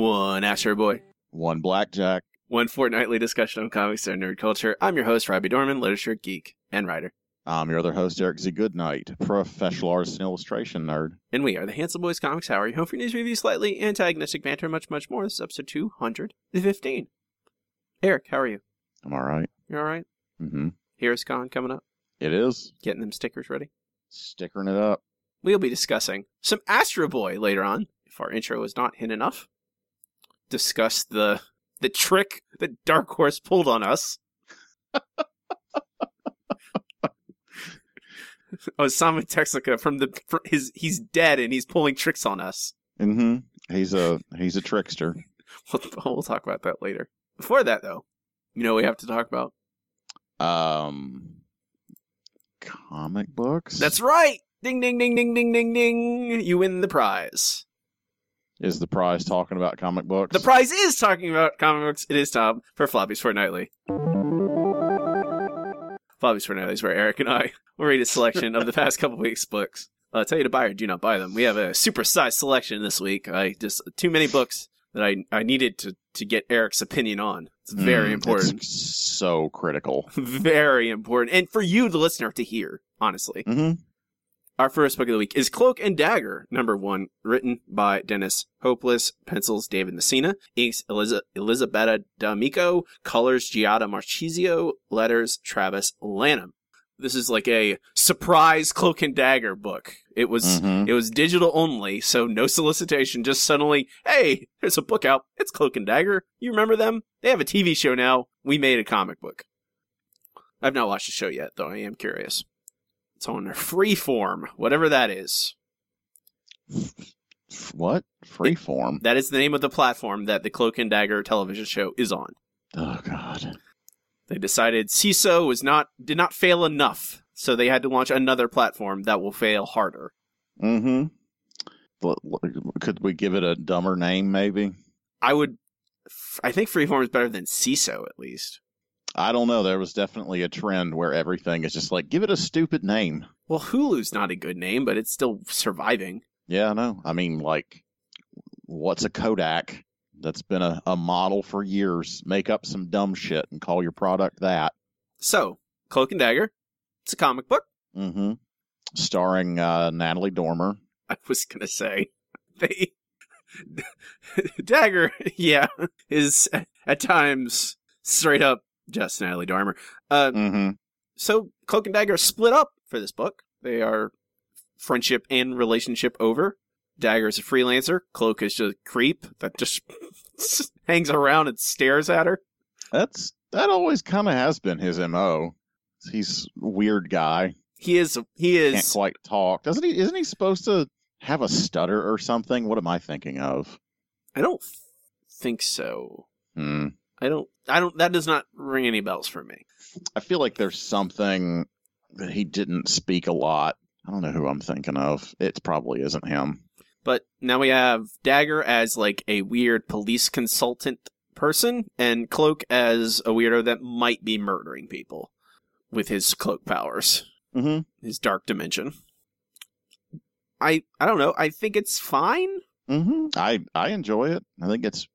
One Astro Boy, One blackjack. one fortnightly discussion of comics and nerd culture. I'm your host, Robbie Dorman, literature geek and writer. I'm your other host, Eric Z. Goodnight, professional artist and illustration nerd. And we are the Handsome Boys Comics Hour, your home for news reviews, slightly antagonistic banter, much, much more. This is episode 215. Eric, how are you? I'm all right. You're all right? Mm-hmm. Here's Con coming up, It is. getting them stickers ready. Stickering it up. We'll be discussing some Astro Boy later on, if our intro is not hint enough. Discuss the the trick that Dark Horse pulled on us. Osamu Tezuka from the fr his he's dead and he's pulling tricks on us. Mm-hmm. He's a he's a trickster. We'll, we'll talk about that later. Before that, though, you know what we have to talk about. Um, comic books. That's right. Ding ding ding ding ding ding ding. You win the prize. Is the prize talking about comic books. The prize is talking about comic books. It is time for Floppies Fortnightly. Floppies Fortnightly is where Eric and I will read a selection of the past couple weeks' books. Uh, tell you to buy or do not buy them. We have a supersized selection this week. I just too many books that I I needed to to get Eric's opinion on. It's very Mm, important, It's so critical. very important, and for you, the listener, to hear. Honestly, Mm-hmm. Our first book of the week is Cloak and Dagger, number one, written by Dennis Hopeless, pencils David Messina, inks Eliza- Elisabetta D'Amico, colors Giada Marchisio, letters Travis Lanham. This is like a surprise Cloak and Dagger book. It was Mhm. it was digital only, so no solicitation. Just suddenly, hey, there's a book out. It's Cloak and Dagger. You remember them? They have a TV show now. We made a comic book. I've not watched the show yet, though. I am curious. It's on Freeform, whatever that is. What freeform? That is the name of the platform that the Cloak and Dagger television show is on. Oh God. They decided Seeso was not did not fail enough, so they had to launch another platform that will fail harder. Mm-hmm. Could we give it a dumber name, maybe? I would, I think Freeform is better than Seeso at least. I don't know. There was definitely a trend where everything is just like, give it a stupid name. Well, Hulu's not a good name, but it's still surviving. Yeah, I know. I mean, like, what's a Kodak that's been a, a model for years? Make up some dumb shit and call your product that. So, Cloak and Dagger, it's a comic book. Mm-hmm. Starring uh, Natalie Dormer. I was gonna say they Dagger, yeah, is at times straight up just Natalie Dormer. Uh, Mm-hmm. so Cloak and Dagger split up for this book. They are friendship and relationship over. Dagger is a freelancer. Cloak is just a creep that just hangs around and stares at her. That's that always kind of has been his mo. He's a weird guy. He is he is Can't quite talk. Doesn't he? Isn't he supposed to have a stutter or something? What am I thinking of? I don't think so. Hmm. I don't I don't that does not ring any bells for me. I feel like there's something that he didn't speak a lot. I don't know who I'm thinking of. It probably isn't him. But now we have Dagger as like a weird police consultant person, and Cloak as a weirdo that might be murdering people with his cloak powers, Mm-hmm. his dark dimension. I I don't know. I think it's fine. Mm-hmm. I I enjoy it. I think it's.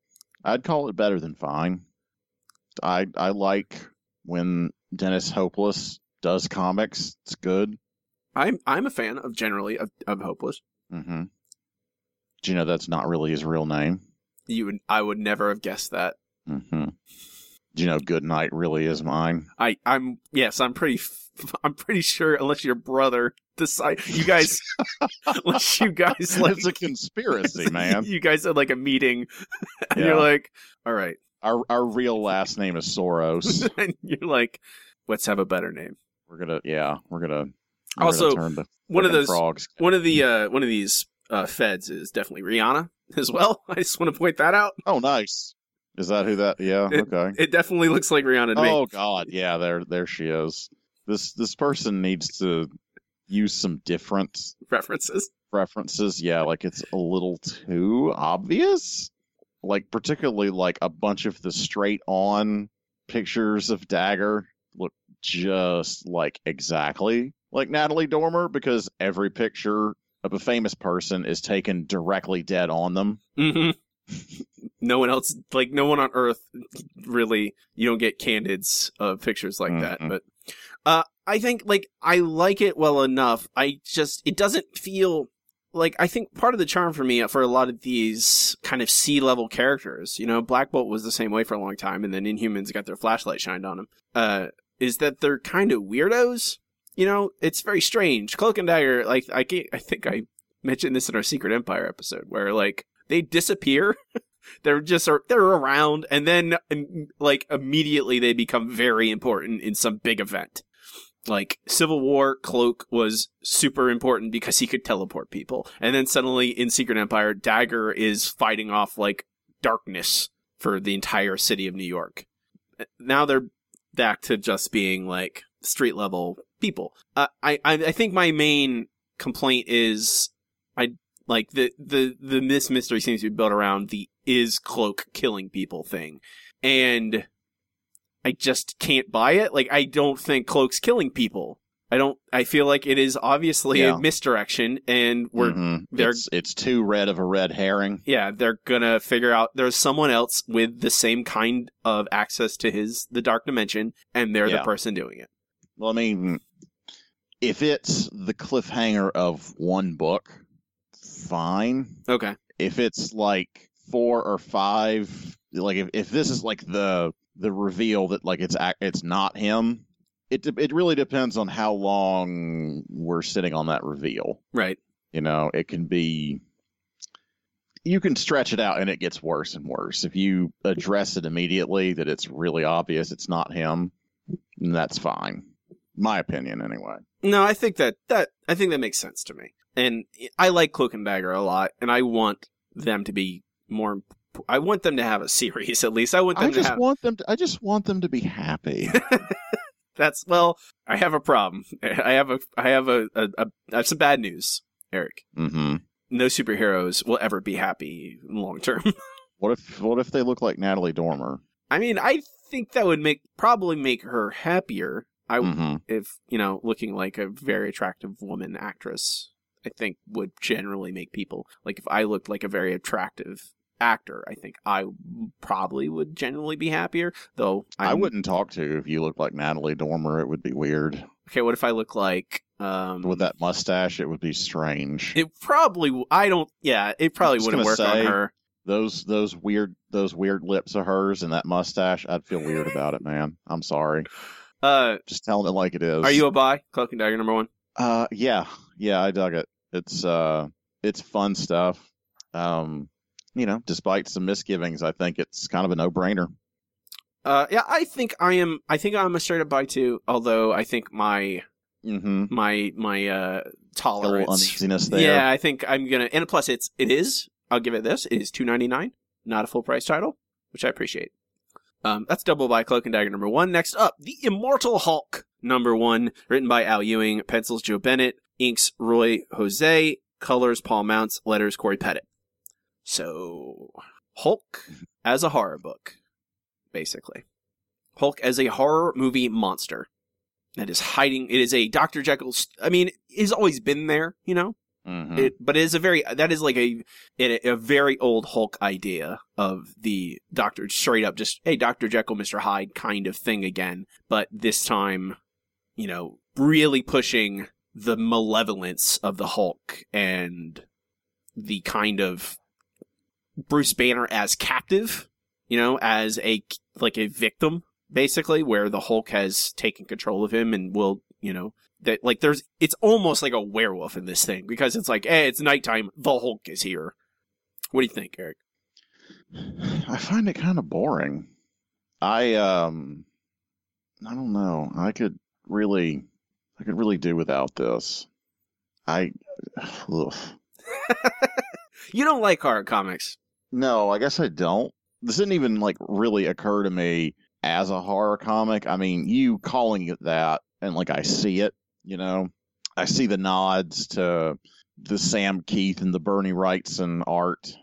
I'd call it better than fine. I I like when Dennis Hopeless does comics. It's good. I'm I'm a fan of generally of, of Hopeless. Mm-hmm. Do you know that's not really his real name? You would I would never have guessed that. Mm-hmm. Do you know Goodnight really is mine? I I'm yes I'm pretty I'm pretty sure unless your brother decide you guys unless you guys like it's a conspiracy, man. you guys had like a meeting and Yeah. you're like all right Our our real last name is Soros. and you're like let's have a better name we're gonna yeah, we're gonna we're Also, gonna one of those frogs. one of the uh one of these uh feds is definitely Rihanna as well. I just want to point that out. Oh, nice. Is that who that? Yeah. It- okay. It definitely looks like Rihanna to me. Oh God, yeah. There, there she is. This this person needs to use some different References. references. Yeah, like it's a little too obvious. Like particularly like a bunch of the straight on pictures of Dagger look just like exactly like Natalie Dormer because every picture of a famous person is taken directly dead on them. Mm-hmm. no one else, like no one on Earth, really. You don't get candids of pictures like that. Mm-mm. But uh, I think like I like it well enough. I just it doesn't feel like I think part of the charm for me for a lot of these kind of sea level characters, you know, Black Bolt was the same way for a long time, and then Inhumans got their flashlight shined on them. Uh, is that they're kind of weirdos? You know, it's very strange. Cloak and Dagger, like I, I think I mentioned this in our Secret Empire episode, where like they disappear. they're just they're around, and then like immediately they become very important in some big event. Like Civil War, Cloak was super important because he could teleport people, and then suddenly in Secret Empire, Dagger is fighting off like darkness for the entire city of New York. Now they're back to just being like street level people. Uh, I, I I think my main complaint is I like the the the this mystery seems to be built around the is cloak killing people thing, and I just can't buy it. Like I don't think cloak's killing people. I don't. I feel like it is obviously Yeah. a misdirection, and we're Mhm. they're- it's it's too red of a red herring. yeah, they're gonna figure out there's someone else with the same kind of access to his the dark dimension, and they're the person doing it. Well, I mean, if it's the cliffhanger of one book, fine. Okay. If it's like four or five, like if, if this is like the the reveal that like it's it's not him, it de- it really depends on how long we're sitting on that reveal. Right. You know, it can be. You can stretch it out and it gets worse and worse. If you address it immediately that it's really obvious it's not him, that's fine. My opinion, anyway. No, I think that that I think that makes sense to me, and I like Cloak and Dagger a lot, and I want them to be more. I want them to have a series at least. I want them I to just have. want them. To, I just want them to be happy. That's well. I have a problem. I have a. I have a. a, a I have some bad news, Eric. hmm No superheroes will ever be happy long term. What if? What if they look like Natalie Dormer? I mean, I think that would make probably make her happier. I hmm if you know looking like a very attractive woman actress i think would generally make people like if i looked like a very attractive actor i think i probably would genuinely be happier though I I'm- wouldn't talk to if you looked like Natalie Dormer. It would be weird. okay what if i look like um With that mustache, it would be strange. it probably I don't yeah it probably wouldn't work say- on her those those weird those weird lips of hers and that mustache, I'd feel weird about it, man. I'm sorry. uh Just telling it like it is. are you a buy cloak and dagger number one Uh, yeah, yeah, I dug it. It's uh, it's fun stuff. Um, you know, despite some misgivings, I think it's kind of a no brainer. uh yeah i think i am i think i'm a straight up buy too although i think my Mm-hmm. my my uh A tolerance uneasiness there. Yeah, I think I'm gonna. And plus, it's it is. I'll give it this. It is two ninety nine, not a full price title, which I appreciate. Um, that's double by Cloak and Dagger number one. Next up, the Immortal Hulk number one, written by Al Ewing, pencils Joe Bennett, inks Ruy José, colors Paul Mounts, letters Cory Petit. So Hulk as a horror book, basically. Hulk as a horror movie monster that is hiding. It is a Dr. Jekyll's. I mean, has always been there, you know. Mhm. It, but it is a very that is like a a, a very old Hulk idea of the Doctor straight up just hey Doctor Jekyll Mister Hyde kind of thing again, but this time, you know, really pushing the malevolence of the Hulk and the kind of Bruce Banner as captive, you know, as a like a victim basically, where the Hulk has taken control of him and will you know that like there's it's almost like a werewolf in this thing because it's like hey it's nighttime the hulk is here what do you think eric I find it kind of boring. I um, I don't know. I could really, I could really do without this. I, ugh. You don't like horror comics. No, I guess I don't. This didn't even like really occur to me as a horror comic. I mean, you calling it that, and like I see it, you know, I see the nods to the Sam Kieth and the Bernie Wrightson art.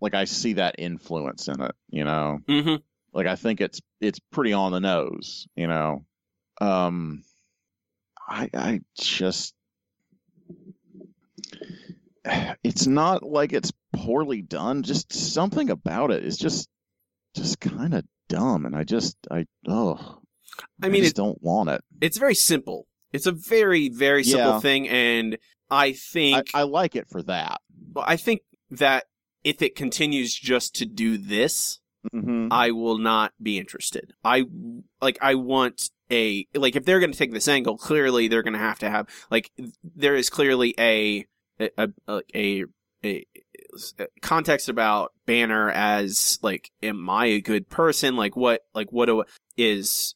Like I see that influence in it, you know. Mm-hmm. Like I think it's it's pretty on the nose, you know. Um, I I just it's not like it's poorly done. Just something about it is just just kind of dumb, and I just I oh I mean, I just it, don't want it. it's very simple. It's a very, very simple Yeah. thing, and I I, think I like it for that. well, I think that if it continues just to do this, Mm-hmm. I will not be interested. I like I want a like if they're going to take this angle, clearly they're going to have to have like there is clearly a a a, a, a context about Banner as like am I a good person? Like what like what do, is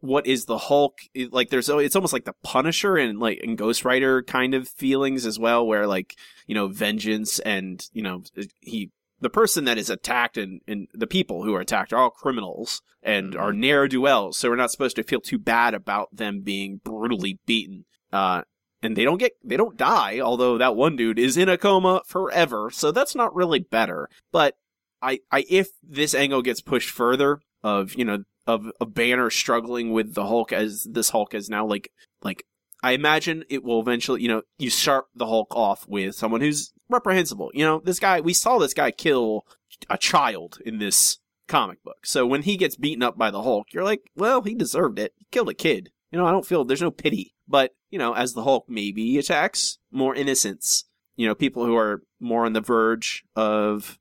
what is the Hulk like there's it's almost like the Punisher and like and Ghost Rider kind of feelings as well where like you know vengeance and you know he the person that is attacked and, and the people who are attacked are all criminals and are ne'er do wells, so we're not supposed to feel too bad about them being brutally beaten. Uh, and they don't get they don't die, although that one dude is in a coma forever, so that's not really better. But I, I if this angle gets pushed further of you know of a banner struggling with the Hulk as this Hulk is now like like I imagine it will eventually, you know, you start the Hulk off with someone who's reprehensible. You know, this guy, we saw this guy kill a child in this comic book. So when he gets beaten up by the Hulk, you're like, well, he deserved it. He killed a kid. You know, I don't feel, there's no pity. But, you know, as the Hulk maybe attacks more innocents, you know, people who are more on the verge of,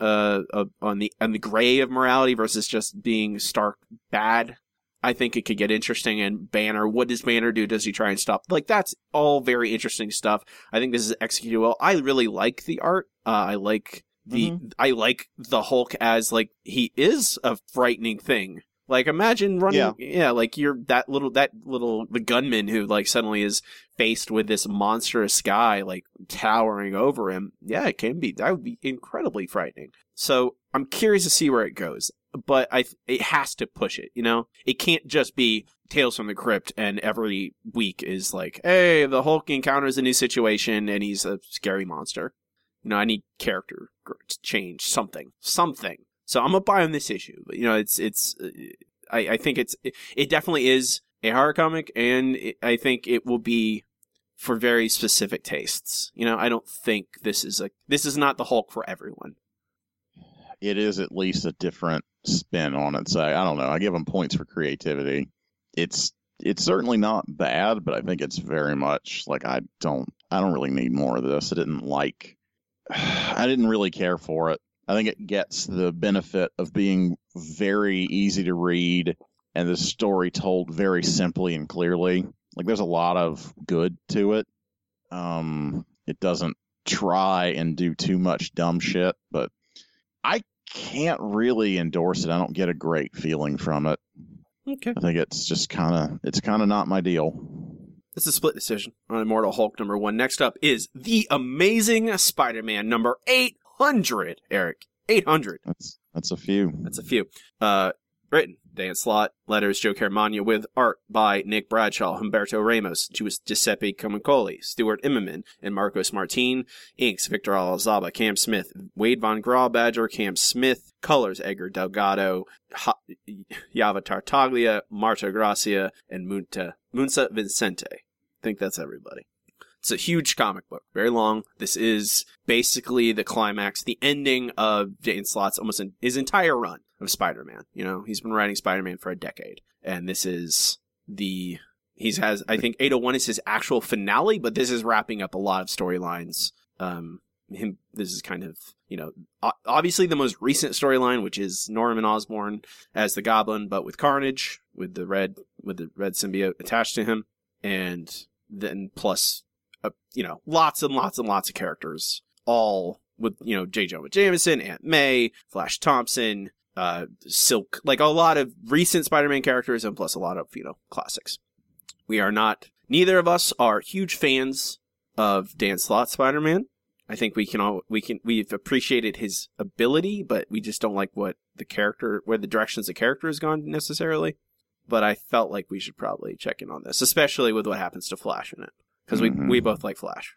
uh, of, on the, on the gray of morality versus just being stark bad. I think it could get interesting and Banner, what does Banner do? Does he try and stop? Like that's all very interesting stuff. I think this is executed well. I really like the art. Uh, I like the, I like the Hulk as like, he is a frightening thing. Like imagine running, yeah. Yeah. like you're that little, that little, the gunman who like suddenly is faced with this monstrous guy like towering over him. Yeah, it can be, that would be incredibly frightening. So I'm curious to see where it goes but I it has to push it. You know, it can't just be Tales from the Crypt and every week is like, hey, the Hulk encounters a new situation and he's a scary monster. You know, I need character change, something, something. So I'm gonna buy on this issue. But you know, it's it's uh, I I think it's it, it definitely is a horror comic, and it, I think it will be for very specific tastes. You know, I don't think this is a this is not the Hulk for everyone. It is at least a different spin on it. So I don't know. I give them points for creativity. It's it's certainly not bad, but I think it's very much like I don't I don't really need more of this. I didn't like I didn't really care for it. I think it gets the benefit of being very easy to read and the story told very simply and clearly. Like there's a lot of good to it. Um it doesn't try and do too much dumb shit, but I can't really endorse it. I don't get a great feeling from it. Okay. I think it's just kind of it's kind of not my deal. It's a split decision on Immortal Hulk number one. Next up is The Amazing Spider Man number 800. Eric, 800. That's that's a few. That's a few. Uh, written Dan Slott, letters Joe Caramagna with art by Nick Bradshaw, Humberto Ramos, Giuseppe Camuncoli, Stuart Immonen, and Marcos Martin. Inks Victor Olazaba, Cam Smith, Wade Von Grawbadger, Cam Smith. Colors Edgar Delgado, ha- Java Tartaglia, Marte Gracia, and Munta, Muntsa Vincente. I think that's everybody. It's a huge comic book, very long. This is basically the climax, the ending of Dan Slott's almost in, his entire run of Spider-Man. You know, he's been writing Spider-Man for a decade, and this is the he's has I think 801 is his actual finale, but this is wrapping up a lot of storylines. Um, him this is kind of you know obviously the most recent storyline, which is Norman Osborn as the Goblin, but with Carnage, with the red with the red symbiote attached to him, and then plus uh, you know lots and lots and lots of characters, all with you know J. Jonah Jameson, Aunt May, Flash Thompson, uh, Silk, like a lot of recent Spider-Man characters, and plus a lot of you know classics. We are not. Neither of us are huge fans of Dan Slott Spider-Man. I think we can all we can we've appreciated his ability, but we just don't like what the character where the directions the character has gone necessarily. But I felt like we should probably check in on this, especially with what happens to Flash in it, because Mhm. we we both like Flash.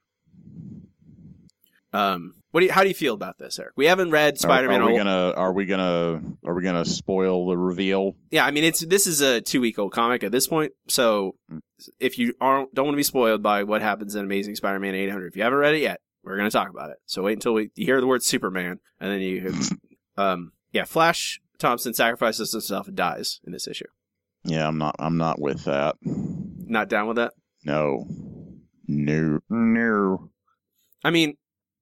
Um, what do you, how do you feel about this, Eric? We haven't read Spider-Man. Are, we gonna are we gonna are we gonna spoil the reveal? Yeah, I mean it's this is a two week old comic at this point, so Mm. if you aren't don't want to be spoiled by what happens in Amazing Spider-Man 800, if you haven't read it yet, we're going to talk about it. So wait until we you hear the word Superman, and then you, um, yeah, Flash Thompson sacrifices himself and dies in this issue. Yeah, I'm not I'm not with that. Not down with that. No. No. No. I mean,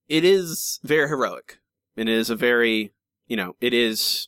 it is very heroic. It is a very, you know, it is.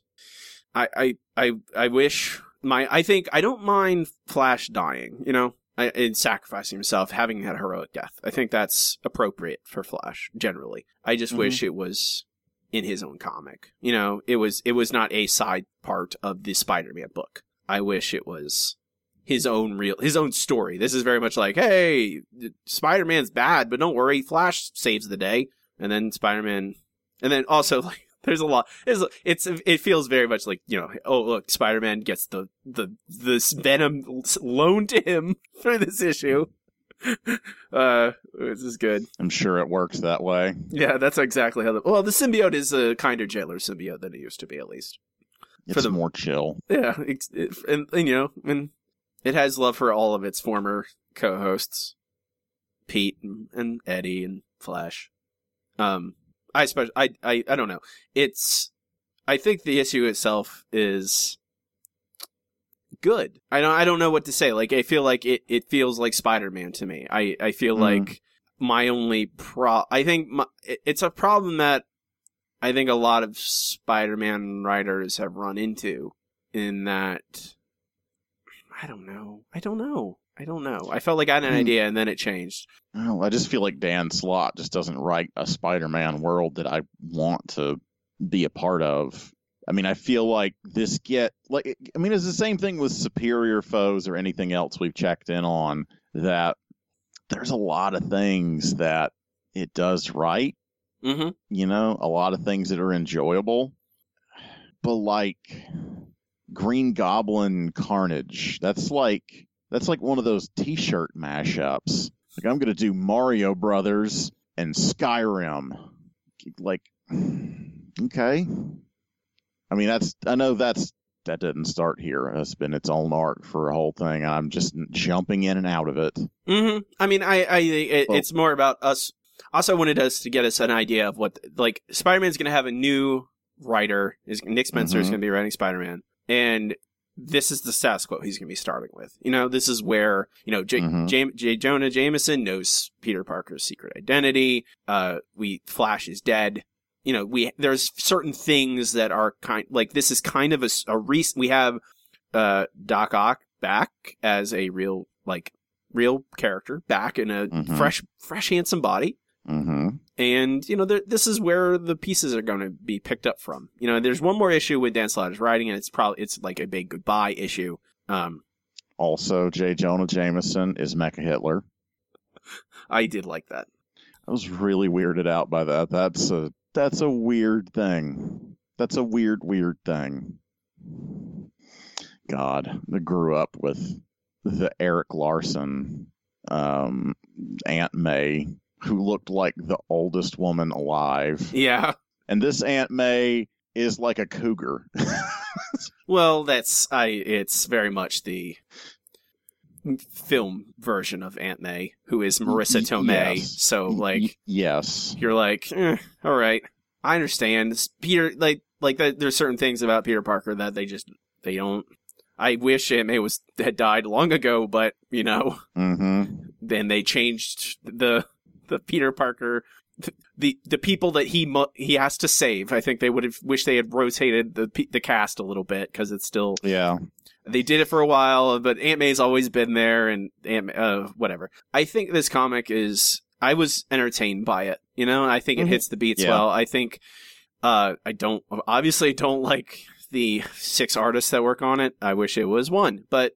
I I I I wish my I think I don't mind Flash dying. You know, I, and sacrificing himself, having that heroic death. I think that's appropriate for Flash generally. I just Mhm. wish it was in his own comic. You know, it was it was not a side part of the Spider-Man book. I wish it was his own real his own story. This is very much like, hey, Spider-Man's bad, but don't worry, Flash saves the day. And then Spider-Man and then also like there's a lot it's it's it feels very much like, you know, oh look, Spider-Man gets the the this venom loaned to him through this issue. Uh this is good. I'm sure it works that way. Yeah, that's exactly how the Well, the symbiote is a kinder gentler symbiote than it used to be at least. It's the- more chill. Yeah, it's, it, and, and you know, and it has love for all of its former co-hosts, Pete and, and Eddie and Flash. Um, I especially, I, I, I don't know. It's, I think the issue itself is good. I don't, I don't know what to say. Like, I feel like it, it feels like Spider-Man to me. I, I feel Mhm. like my only pro, I think my, it's a problem that I think a lot of Spider-Man writers have run into in that I don't know. I don't know. I don't know. I felt like I had an Hmm. idea and then it changed. Well, I just feel like Dan Slott just doesn't write a Spider-Man world that I want to be a part of. I mean, I feel like this get like I mean, it's the same thing with superior foes or anything else we've checked in on that there's a lot of things that it does right, Mm-hmm. you know, a lot of things that are enjoyable. But like Green Goblin Carnage, that's like that's like one of those t-shirt mashups. Like I'm gonna do Mario Brothers and Skyrim. Like okay. I mean that's I know that's that didn't start here. It's been its own arc for a whole thing. I'm just jumping in and out of it. Mm-hmm. I mean, I, I, it, Well- it's more about us. Also, wanted us to get us an idea of what, like, Spider-Man's going to have a new writer. Is Nick Spencer is Mhm. going to be writing Spider-Man, and this is the status quo he's going to be starting with. You know, this is where you know J, Mhm. Jam- J. Jonah Jameson knows Peter Parker's secret identity. Uh, we Flash is dead. You know, we there's certain things that are kind like this is kind of a recent. We have uh Doc Ock back as a real like real character back in a Mhm. fresh fresh handsome body Mm-hmm. and you know there, this is where the pieces are going to be picked up from you know there's one more issue with dan slotter's writing and it's probably it's like a big goodbye issue um Also, J. Jonah Jameson is Mecha Hitler. i did like that I was really weirded out by that. That's a that's a weird thing. That's a weird weird thing. God, I grew up with the Erik Larsen um, Aunt May, who looked like the oldest woman alive, yeah and this Aunt May is like a cougar. well that's i it's very much the film version of aunt may who is marisa tomei yes. so Y- like yes, you're like, eh, all right, I understand. Peter, like, like that. There's certain things about Peter Parker that they just they don't. I wish Aunt May was had died long ago, but you know, mm-hmm. then they changed the the Peter Parker. The the people that he mu- he has to save, I think they would have wished they had rotated the the cast a little bit because it's still yeah, they did it for a while, but Aunt May's always been there, and Aunt May, uh, whatever. I think this comic is. I was entertained by it. You know, I think it Mhm. hits the beats Yeah. well. I think. Uh, I don't obviously don't like the six artists that work on it. I wish it was one, but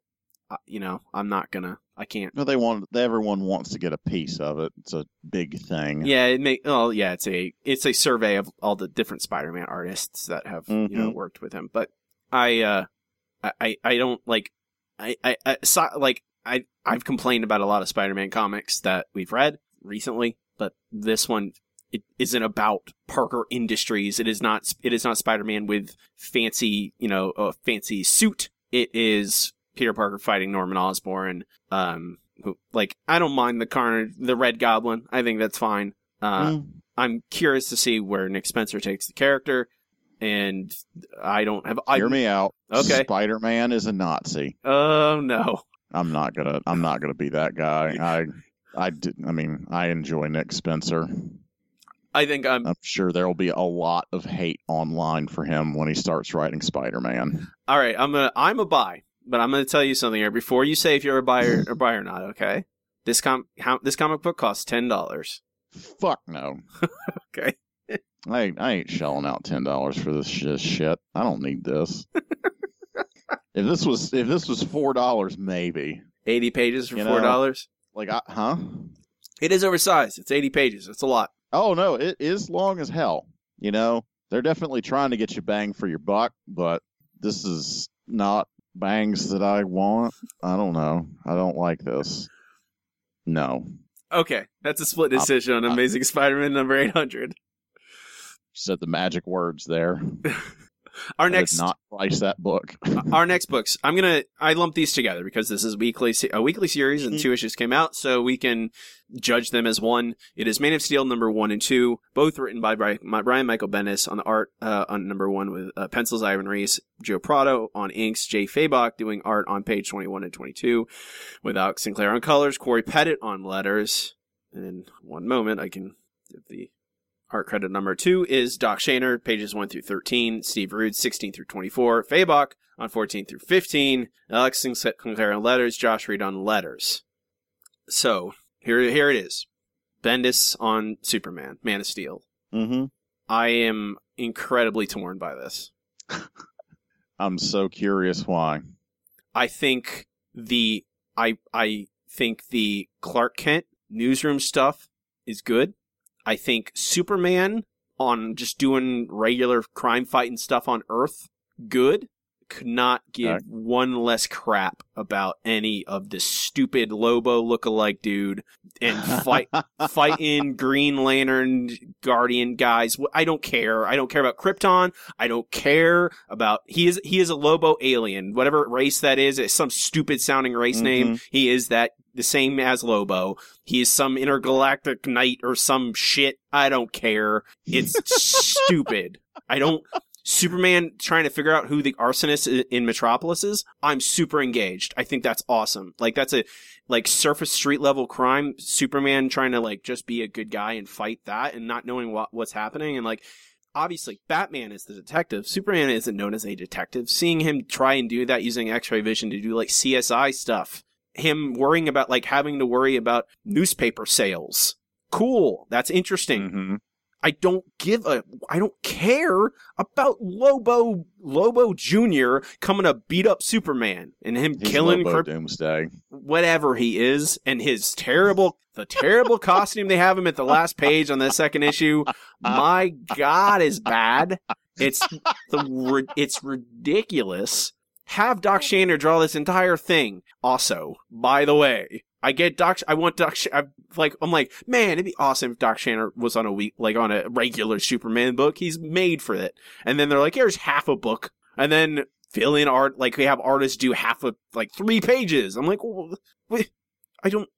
you know, I'm not gonna. I can't. No, they want. Everyone wants to get a piece of it. It's a big thing. Yeah, it may. Oh, yeah. It's a it's a survey of all the different Spider-Man artists that have you know Mhm. worked with him. But I, uh, I, I, I don't like. I, I, I so, like. I, I've complained about a lot of Spider-Man comics that we've read recently, but this one it isn't about Parker Industries. It is not. It is not Spider-Man with fancy, you know, a fancy suit. It is Peter Parker fighting Norman Osborn. Um, who like I don't mind the Carnage, the Red Goblin. I think that's fine. Uh, Mm. I'm curious to see where Nick Spencer takes the character, and I don't have. I, Hear me out. Okay. Spider Man is a Nazi. Oh no. I'm not gonna. I'm not gonna be that guy. I. I did. I mean, I enjoy Nick Spencer. I think I'm I'm sure there will be a lot of hate online for him when he starts writing Spider Man. all right. I'm a I'm a buy, but I'm going to tell you something here before you say if you're a buyer or buyer or not. Okay. This com how, this comic book costs ten dollars. Fuck no. Okay. I ain't, I ain't shelling out ten dollars for this sh- shit. I don't need this. if this was if this was four dollars, maybe. Eighty pages for You four dollars. Like, I, huh? It is oversized. It's eighty pages. It's a lot. Oh no, it is long as hell. You know, they're definitely trying to get you bang for your buck, but this is not bangs that I want. I don't know. I don't like this. No. Okay, that's a split decision on Amazing Spider-Man number eight hundred. Said the magic words there. Our I next not price that book. our next books i'm gonna i lump these together because this is weekly a weekly series and two issues came out so we can judge them as one. It is man of steel number one and two both written by Bri- brian michael bendis on the art uh, on number one with uh, pencils ivan reis joe prado on inks jay fabok doing art on page 21 and 22 with alex sinclair on colors cory petit on letters. And in one moment i can give the Art credit number two is Doc Shaner, pages 1 through 13, Steve Rude, 16 through 24, Fabok on 14 through 15, Alex Sinclair on letters, Josh Reed on letters. So, here, here it is. Bendis on Superman, Man of Steel. mm-hmm. I am incredibly torn by this. I'm so curious why. I think the I I think the Clark Kent newsroom stuff is good. I think Superman on just doing regular crime fighting stuff on Earth, good. Could not give Okay. one less crap about any of this stupid Lobo look-alike dude and fight fighting Green Lantern Guardian guys. I don't care. I don't care about Krypton. I don't care about he is he is a Lobo alien, whatever race that is. It's some stupid sounding race name. Mm-hmm. He is that the same as Lobo. He is some intergalactic knight or some shit. I don't care. It's stupid. I don't. Superman trying to figure out who the arsonist in Metropolis is. I'm super engaged. I think that's awesome. Like that's a like surface street level crime. Superman trying to like just be a good guy and fight that and not knowing what what's happening and like obviously Batman is the detective. Superman isn't known as a detective. Seeing him try and do that using X-ray vision to do like CSI stuff, him worrying about like having to worry about newspaper sales. Cool. That's interesting. hmm I don't give a I don't care about Lobo Lobo Jr. coming to beat up Superman and him He's killing Lobo Kryp- Doomsday. whatever he is and his terrible the terrible costume they have him at the last page on the second issue my god is bad it's the it's ridiculous have doc Shaner draw this entire thing also by the way i get doc i want doc Sh- I, like i'm like man it'd be awesome if doc shaner was on a week like on a regular superman book he's made for it and then they're like here's half a book and then fill in art like they have artists do half of like three pages i'm like well, wait, i don't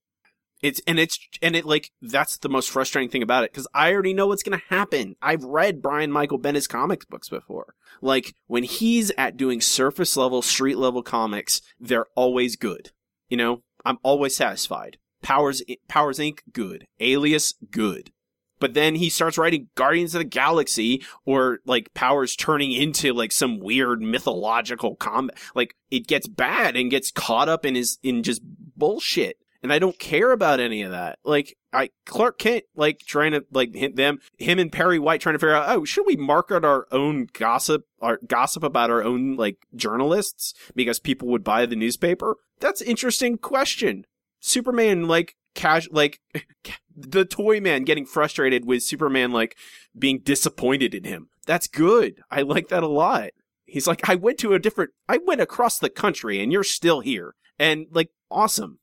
it's and it's and it like that's the most frustrating thing about it because I already know what's gonna happen. I've read Brian Michael Bendis comics books before. Like when he's at doing surface level, street level comics, they're always good. You know, I'm always satisfied. Powers Powers Inc. good. Alias good. But then he starts writing Guardians of the Galaxy or like Powers turning into like some weird mythological combat. Like it gets bad and gets caught up in his in just bullshit. And I don't care about any of that. Like I Clark Kent like trying to like hit them him and Perry White trying to figure out oh should we market our own gossip our gossip about our own like journalists because people would buy the newspaper? That's interesting question. Superman like cash like the toy man getting frustrated with Superman like being disappointed in him. That's good. I like that a lot. He's like, I went to a different, I went across the country and you're still here. And like, awesome.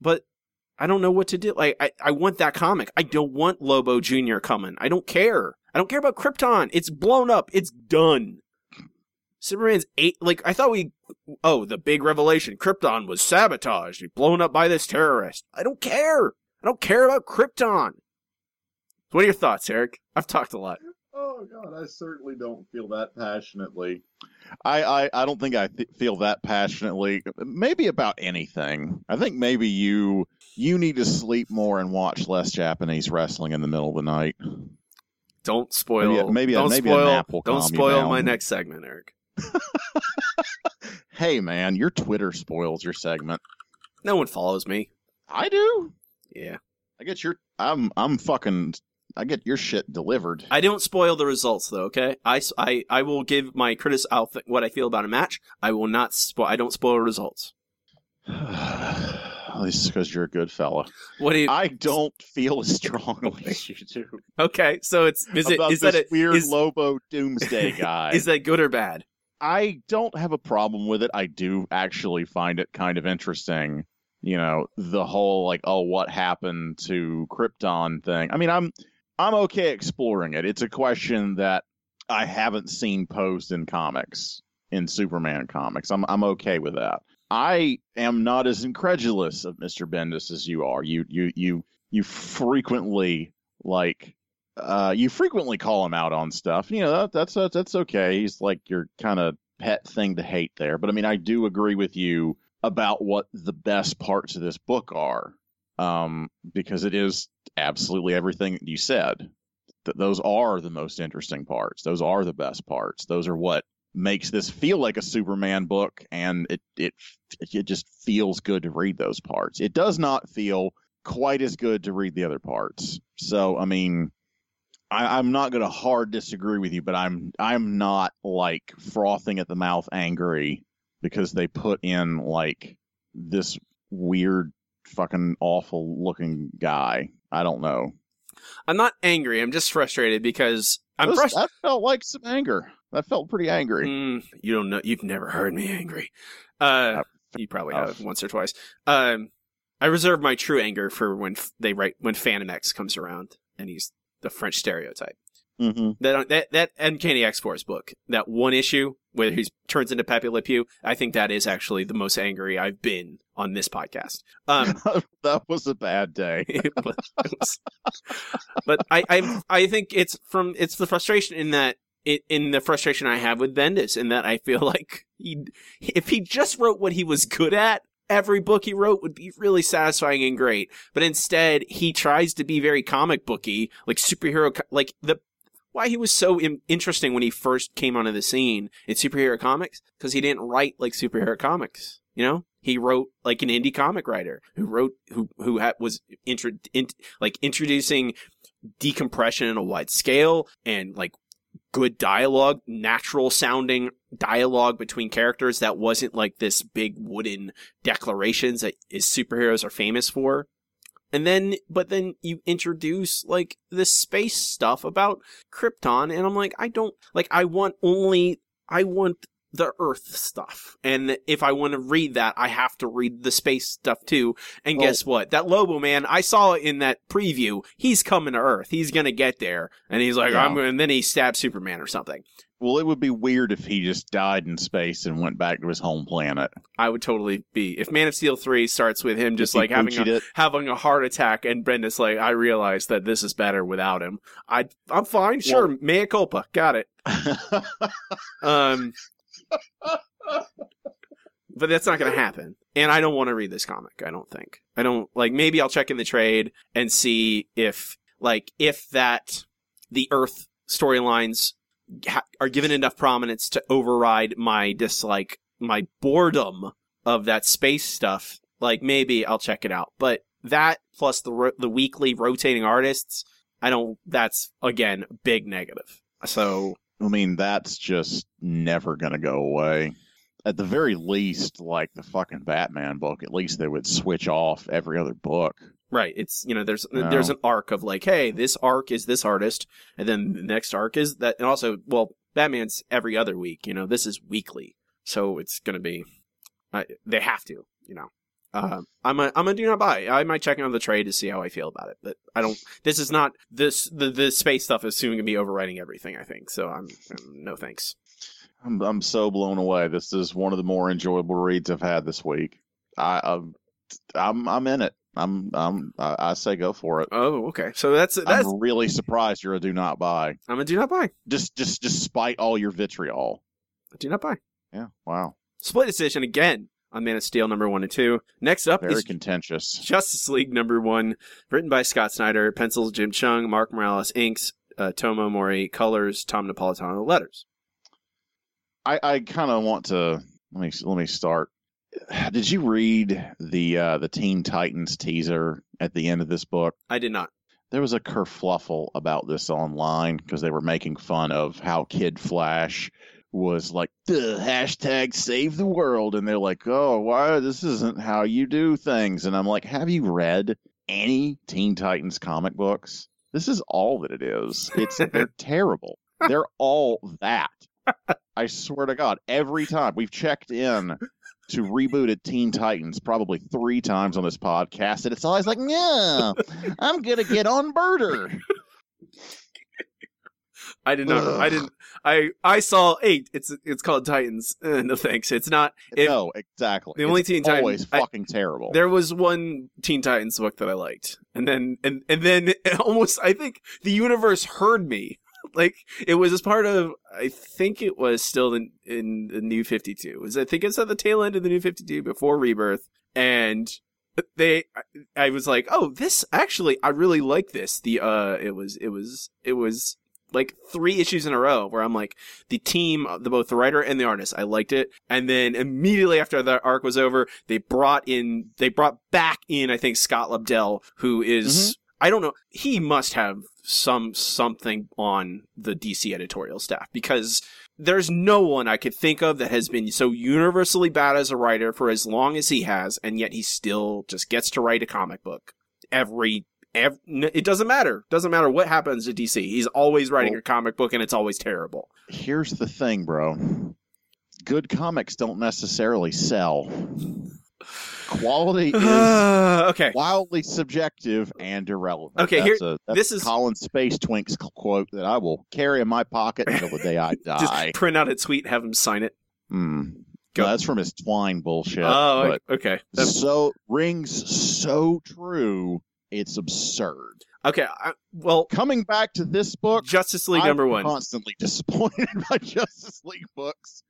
But I don't know what to do. Like, I, I want that comic. I don't want Lobo Jr. coming. I don't care. I don't care about Krypton. It's blown up. It's done. Superman's eight, like, I thought we, oh, the big revelation. Krypton was sabotaged, blown up by this terrorist. I don't care. I don't care about Krypton. What are your thoughts, Eric? I've talked a lot. Oh God, I certainly don't feel that passionately. I I, I don't think I th- feel that passionately. Maybe about anything. I think maybe you you need to sleep more and watch less Japanese wrestling in the middle of the night. Don't spoil. Maybe a- maybe a- don't maybe a nap will don't spoil my next segment, Eric. Hey man, your Twitter spoils your segment. No one follows me. I do. Yeah, I get your I'm I'm fucking I get your shit delivered. I don't spoil the results though. Okay, I, I, I will give my critic I'll th- what I feel about a match. I will not spoil. I don't spoil results. At least because you're a good fella. What do you? I don't feel as strongly as you do. okay, so it's is it about is this that a, weird is, Lobo Doomsday guy? is that good or bad? I don't have a problem with it. I do actually find it kind of interesting. You know, the whole like, oh, what happened to Krypton thing. I mean, I'm I'm okay exploring it. It's a question that I haven't seen posed in comics, in Superman comics. I'm I'm okay with that. I am not as incredulous of Mr. Bendis as you are. You you you you frequently like uh, you frequently call him out on stuff. You know that, that's that's that's okay. He's like your kind of pet thing to hate there. But I mean, I do agree with you about what the best parts of this book are, um, because it is absolutely everything you said. That those are the most interesting parts. Those are the best parts. Those are what makes this feel like a Superman book, and it it it just feels good to read those parts. It does not feel quite as good to read the other parts. So I mean, I, I'm not going to hard disagree with you, but I'm I'm not like frothing at the mouth, angry because they put in like this weird, fucking awful looking guy. I don't know. I'm not angry. I'm just frustrated because I'm frustrated. That felt like some anger. That felt pretty angry. Mm, you don't know. You've never heard me angry. Uh, you probably Oh. have once or twice. Um, I reserve my true anger for when f- they write when Fantomex comes around and he's the French stereotype. Hmm That that that Uncanny X Force book, that one issue where he turns into Pepe Le Pew, I think that is actually the most angry I've been on this podcast. Um, that was a bad day. was- but I, I I think it's from it's the frustration in that it, in the frustration I have with Bendis in that I feel like he if he just wrote what he was good at every book he wrote would be really satisfying and great but instead he tries to be very comic booky like superhero like the why he was so Im- interesting when he first came onto the scene in superhero comics because he didn't write like superhero comics you know he wrote like an indie comic writer who wrote who who ha- was intro, in, like introducing decompression on a wide scale and like good dialogue, natural sounding dialogue between characters that wasn't like this big wooden declarations that is superheroes are famous for. And then, but then you introduce like this space stuff about Krypton, and I'm like, I don't like. I want only. I want the Earth stuff, and if I want to read that, I have to read the space stuff too. And Well- guess what? That Lobo man, I saw it in that preview. He's coming to Earth. He's gonna get there, and he's like, Yeah. I'm going. And then he stabs Superman or something. Well, it would be weird if he just died in space and went back to his home planet. I would totally be if Man of Steel three starts with him just like having a, it. having a heart attack, and Bendis' like, I realize that this is better without him. I I'm fine, sure, mea culpa, got it. Um, but that's not going to happen. And I don't want to read this comic. I don't think. I don't like. Maybe I'll check in the trade and see if like if that the Earth storylines ha- are given enough prominence to override my dislike, my boredom of that space stuff like maybe I'll check it out. But that plus the ro- the weekly rotating artists, I don't. That's again big negative. So I mean, that's just never to go away. At the very least, like the fucking Batman book, at least they would switch off every other book. Right, it's you know there's No. there's an arc of like, hey, this arc is this artist, and then the next arc is that, and also well, Batman's every other week. You know, this is weekly, so it's gonna be. Uh, they have to, you know. Uh, I'm a I'm a do not buy. I might check on the trade to see how I feel about it, but I don't. This is not this the the space stuff is soon gonna be overwriting everything. I think so. I'm, I'm no thanks. I'm I'm so blown away. This is one of the more enjoyable reads I've had this week. I I'm I'm, I'm in it. I'm I'm I, I say go for it. Oh, okay. So that's that's I'm really surprised you're a do not buy. I'm a do not buy. Just just despite all your vitriol. Do not buy. Yeah. Wow. Split decision again on Man of Steel number one and two. Next up Very is contentious. Justice League number one, written by Scott Snyder, pencils Jim Cheung, Mark Morales inks, uh, Tomeu Morey colors, Tom Napolitano letters. I I kind of want to let me let me start. Did you read the uh, the Teen Titans teaser at the end of this book? I did not. there was a kerfluffle about this online because they were making fun of how Kid Flash was like the hashtag save the world and they're like oh why this isn't how you do things. And i'm like have you read any teen titans comic books? This is all that it is. It's they're terrible. They're all that. I swear to god every time we've checked in to reboot rebooted Teen Titans probably three times on this podcast, and it's always like, "Yeah, I'm gonna get on Birder." I did not. I didn't. I I saw eight. It's it's called Titans. Uh, no thanks. It's not. It, no, exactly. the only It's Teen Titans- always I- fucking terrible. There was one Teen Titans book that I liked, and then and and then almost I think the universe heard me. Like it was as part of I think it was still in in the New Fifty Two. Was I think it's at the tail end of the New Fifty Two before Rebirth, and they I- was like, oh, this actually I really like this. The uh, it was it was it was like three issues in a row where I'm like the team, the both the writer and the artist, I liked it. And then immediately after the arc was over, they brought in, they brought back in, I think Scott Lobdell, who is, I don't know, he must have some something on the DC editorial staff because there's no one I could think of that has been so universally bad as a writer for as long as he has, and yet he still just gets to write a comic book every. Ev- it doesn't matter. Doesn't matter what happens to DC. He's always writing Well- a comic book, and it's always terrible. Here's the thing, bro. Good comics don't necessarily sell. Quality is okay. wildly subjective and irrelevant. Okay, that's here- a, this is- Colin Space Twinks quote that I will carry in my pocket until the day I die. Just print out a tweet, have him sign it. Hmm. Go. No, that's from his Twine bullshit. oh, okay. That's- so rings so true. It's absurd. Okay. I, well, Coming back to this book, Justice League I'm number one. Constantly disappointed by Justice League books,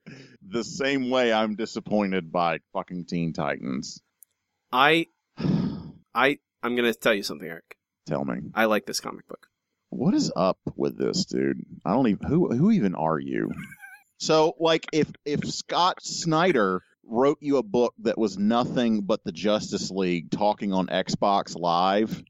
the same way I'm disappointed by fucking Teen Titans. I, I, I'm gonna tell you something, Eric. Tell me, I like this comic book. what is up with this, dude? I don't even who who even are you? So, like, if if Scott Snyder wrote you a book that was nothing but the Justice League talking on Xbox Live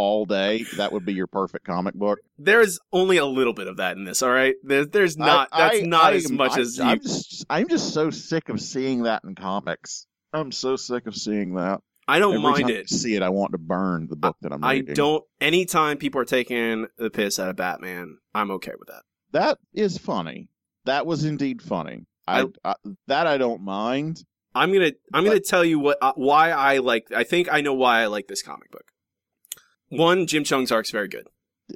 all day, that would be your perfect comic book. There's only a little bit of that in this. All right. There's, there's not. I- that's I- not I as much as you. I'm just I'm just so sick of seeing that in comics. I'm so sick of seeing that. I don't Every mind it. I see it, I want to burn the book that I'm reading. I don't. Anytime people are taking the piss out of Batman, I'm okay with that. That is funny. That was indeed funny. I, I that I don't mind. I'm gonna I'm gonna tell you what uh, why I like. I think I know why I like this comic book. One, Jim Cheung's arc's very good.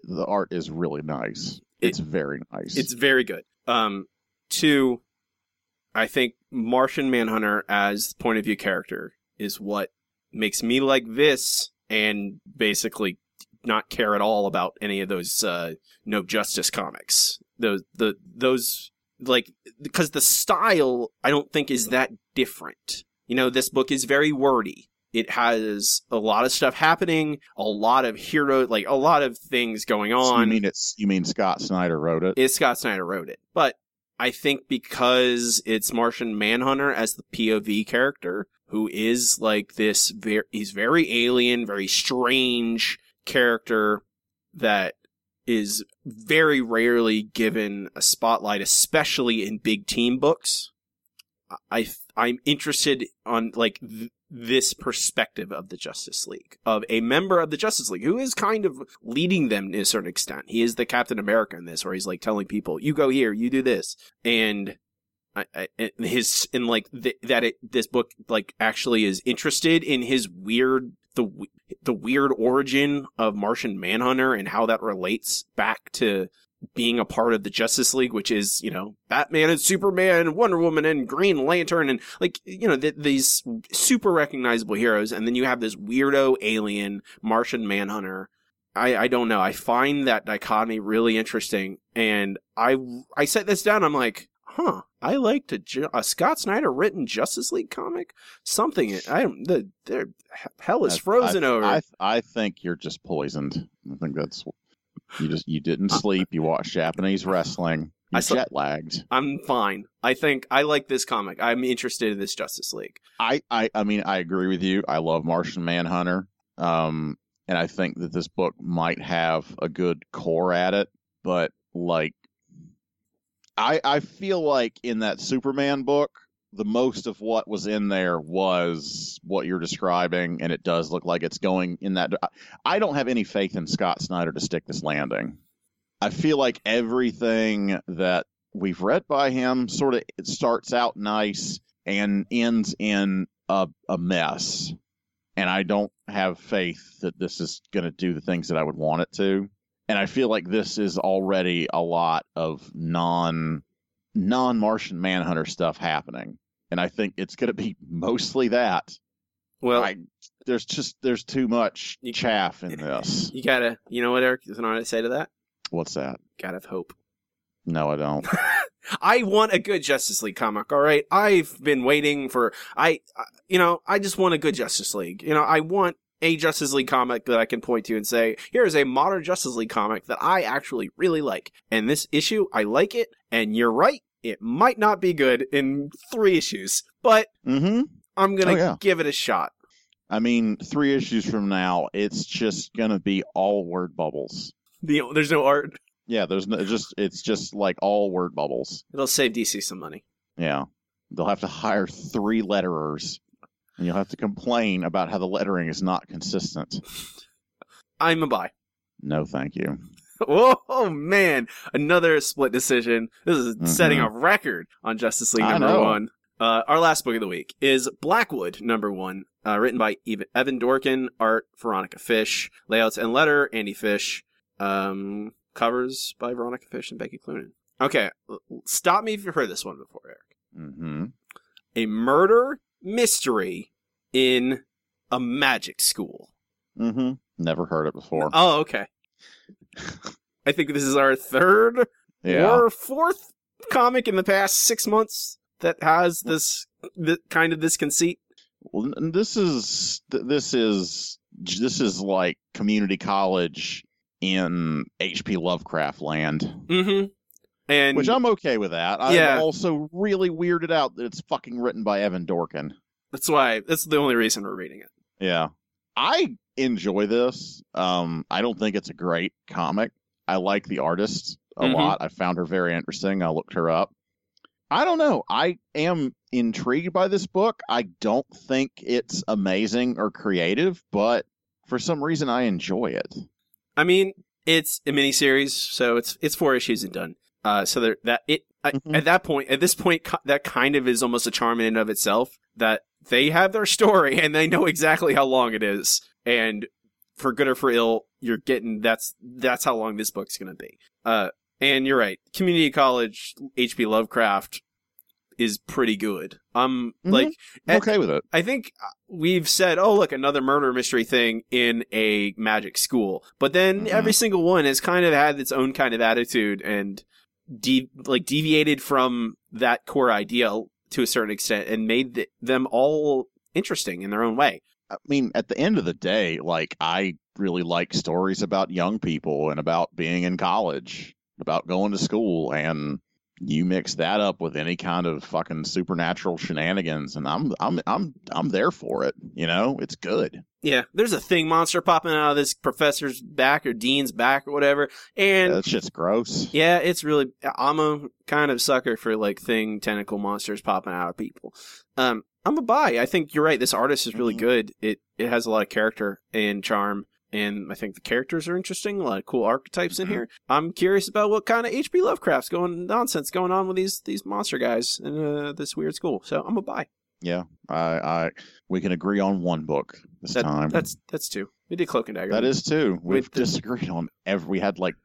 The art is really nice. It- It's very nice. It's very good. Um, two, I think Martian Manhunter as point of view character is what makes me like this, and basically not care at all about any of those uh, No Justice comics. Those the those like because the style I don't think is that different. You know, this book is very wordy. It has a lot of stuff happening, a lot of hero, like a lot of things going So on you mean it's you mean Scott Snyder wrote it? it? is Scott Snyder wrote it. But I think because it's Martian Manhunter as the POV character, who is like this very he's very alien, very strange character that is very rarely given a spotlight, especially in big team books. I I'm interested on like th- this perspective of the Justice League of a member of the Justice League who is kind of leading them to a certain extent. He is the Captain America in this, where he's like telling people, "You go here, you do this," and I, I, his and like th- that it, this book like actually is interested in his weird the the weird origin of Martian Manhunter and how that relates back to being a part of the Justice League, which is, you know, Batman and Superman, and Wonder Woman and Green Lantern and like, you know, th- these super recognizable heroes. And then you have this weirdo alien Martian Manhunter. I, I don't know. I find that dichotomy really interesting. And I, I set this down. I'm like, huh, I liked a, a Scott Snyder written Justice League comic. Something, I don't, the, hell is I- frozen I, over. I I think you're just poisoned. I think that's you just you didn't sleep. You watched Japanese wrestling. I You slept- jet lagged. I'm fine. I think I like this comic. I'm interested in this Justice League. I, I I mean I agree with you. I love Martian Manhunter. Um, and I think that this book might have a good core at it, but like I I feel like in that Superman book, the most of what was in there was what you're describing, and it does look like it's going in that. I don't have any faith in Scott Snyder to stick this landing. I feel like everything that we've read by him sort of it starts out nice and ends in a, a mess. And I don't have faith that this is going to do the things that I would want it to. And I feel like this is already a lot of non non Martian Manhunter stuff happening. And I think it's going to be mostly that. Well, I, there's just there's too much You- chaff in this. you gotta, you know what, Eric? is what I say to that? What's that? Gotta have hope. No, I don't. I want a good Justice League comic. All right, I've been waiting for. I, I- you know, I just want a good Justice League. You know, I want a Justice League comic that I can point to and say, here is a modern Justice League comic that I actually really like. And this issue, I like it. And you're right, it might not be good in three issues, but mm-hmm. I'm gonna Oh, yeah. give it a shot. I mean, three issues from now, it's just gonna be all word bubbles. The, there's no art. Yeah, there's no just it's just like all word bubbles. It'll save DC some money. Yeah. They'll have to hire three letterers. And you'll have to complain about how the lettering is not consistent. I'm a buy. No, thank you. Oh man, another split decision. This is setting a record on Justice League Mm-hmm. Number one. Uh, our last book of the week is Blackwood number one, uh, written by Evan Dorkin, art Veronica Fish, layouts and letter Andy Fish, um, covers by Veronica Fish and Becky Cloonan. Okay, stop me if you've heard this one before, Eric. Mm-hmm. A murder mystery in a magic school. Mm-hmm. Never heard it before. Oh, okay. I think this is our third Yeah. or fourth comic in the past six months that has this, th- kind of this conceit. Well, this is this is this is like community college in H.P. Lovecraft land, Mm-hmm. And which I'm okay with that. I'm Yeah. also really weirded out that it's fucking written by Evan Dorkin. that's why that's the only reason we're reading it. Yeah. I enjoy this. Um, I don't think it's a great comic. I like the artist a Mhm. lot. I found her very interesting. I looked her up. I don't know. I am intrigued by this book. I don't think it's amazing or creative, but for some reason I enjoy it. I mean, it's a miniseries, so it's it's four issues and done. Uh, so there that it I- Mhm. at that point, at this point, that kind of is almost a charm in and of itself. That they have their story and they know exactly how long it is, and for good or for ill, you're getting that's that's how long this book's gonna be. Uh, and you're right, community college H.P. Lovecraft is pretty good. Um, Mhm. like I'm at- okay with it. I think uh, we've said, oh, look, another murder mystery thing in a magic school. But then Mhm. every single one has kind of had its own kind of attitude and de- like deviated from that core ideal to a certain extent and made th- them all interesting in their own way. I mean, at the end of the day, like I really like stories about young people and about being in college, about going to school, and you mix that up with any kind of fucking supernatural shenanigans, and I'm I'm I'm I'm there for it. You know, it's good. Yeah, there's a thing monster popping out of this professor's back or dean's back or whatever, and That shit's gross. Yeah, it's really. I'm a kind of sucker for like thing tentacle monsters popping out of people. Um, I'm a buy. I think you're right. This artist is really Mhm. good. It it has a lot of character and charm, and I think the characters are interesting. A lot of cool archetypes in Mhm. here. I'm curious about what kind of H.P. Lovecraft's going nonsense going on with these these monster guys in uh, this weird school. So I'm a buy. Yeah, I I we can agree on one book this That, time. That's that's two. We did Cloak and Dagger. That is two. We've the- disagreed on every. We had like,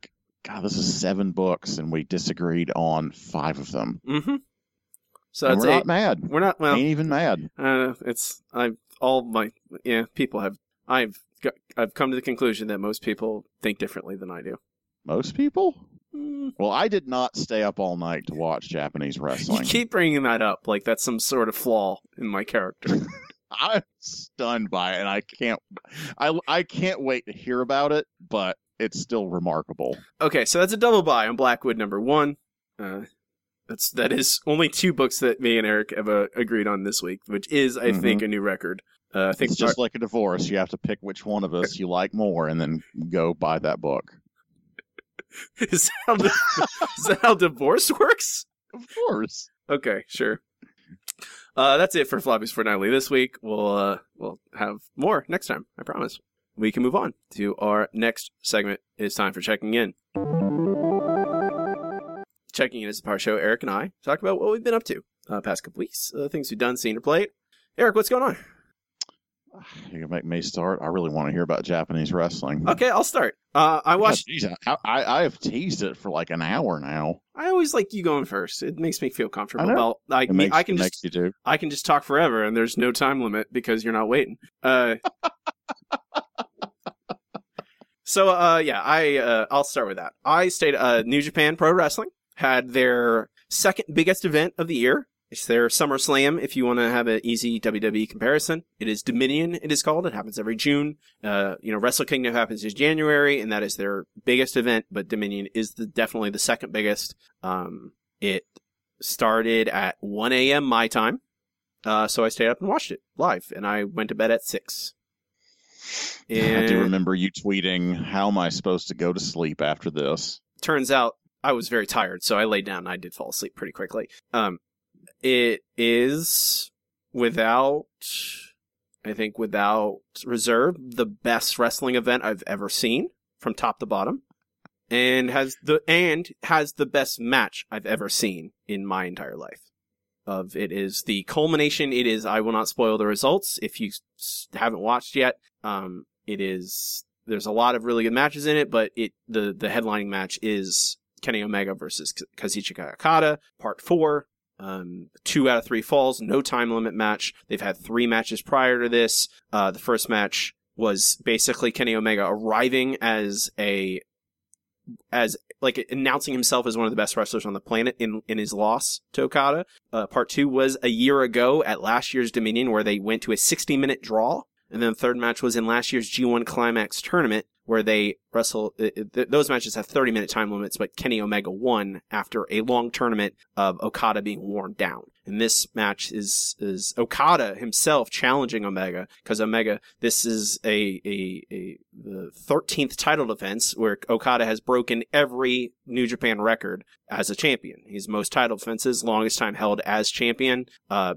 God, this is seven books, and we disagreed on five of them. Mm-hmm. So and that's we're eight. not mad. We're not well. Ain't even mad. Uh, it's I've all my yeah people have I've I've come to the conclusion that most people think differently than I do. Most people. Mm, Well, I did not stay up all night to watch Japanese wrestling. You keep bringing that up like that's some sort of flaw in my character. I'm stunned by it, and I can't. I I can't wait to hear about it, but it's still remarkable. okay, so that's a double buy on Blackwood number one. Uh, that's that is only two books that me and Eric have uh, agreed on this week, which is I think a new record. Uh, I think It's just like a divorce. You have to pick which one of us you like more, and then go buy that book. is, that how di- is that how divorce works? Of course. Okay, sure. Uh, that's it for Floppies for Fortnightly this week. We'll uh, we'll have more next time. I promise. We can move on to our next segment. It's time for checking in. Checking in is the part show. Eric and I talk about what we've been up to uh, past couple weeks, uh, things we've done, seen, or played. Eric, what's going on? You can make me start. I really want to hear about Japanese wrestling. Okay, I'll start. Uh, I watched. Jeez, I, I I have teased it for like an hour now. I always like you going first. It makes me feel comfortable. I. About I, makes, I can just you do. I can just talk forever and there's no time limit because you're not waiting. Uh, so uh, yeah, I uh, I'll start with that. I stayed uh, New Japan Pro Wrestling had their second biggest event of the year. It's their SummerSlam. If you want to have an easy WWE comparison, it is Dominion. It is called. It happens every June. Uh, you know, Wrestle Kingdom happens in January, and that is their biggest event. But Dominion is the, definitely the second biggest. Um, it started at 1 a.m. my time. Uh, so I stayed up and watched it live, and I went to bed at six. I do remember you tweeting, "How am I supposed to go to sleep after this?" turns out I was very tired, so I laid down and I did fall asleep pretty quickly. Um, it is without, I think, without reserve, the best wrestling event I've ever seen from top to bottom, and has the and has the best match I've ever seen in my entire life. Of it is the culmination. It is. I will not spoil the results if you haven't watched yet. Um, it is. There's a lot of really good matches in it, but it the the headlining match is Kenny Omega versus Kazuchika Okada, part four. Um, two out of three falls, no time limit match. They've had three matches prior to this. Uh, the first match was basically Kenny Omega arriving as a, as like announcing himself as one of the best wrestlers on the planet in, in his loss to Okada. Uh, part two was a year ago at last year's Dominion where they went to a 60 minute draw. And then the third match was in last year's G1 Climax tournament where they wrestle. uh, th- those matches have 30 minute time limits, but Kenny Omega won after a long tournament of Okada being worn down. And this match is is Okada himself challenging Omega because Omega. This is a a, a the 13th title defense where Okada has broken every New Japan record as a champion. He's most title defenses, longest time held as champion. Uh,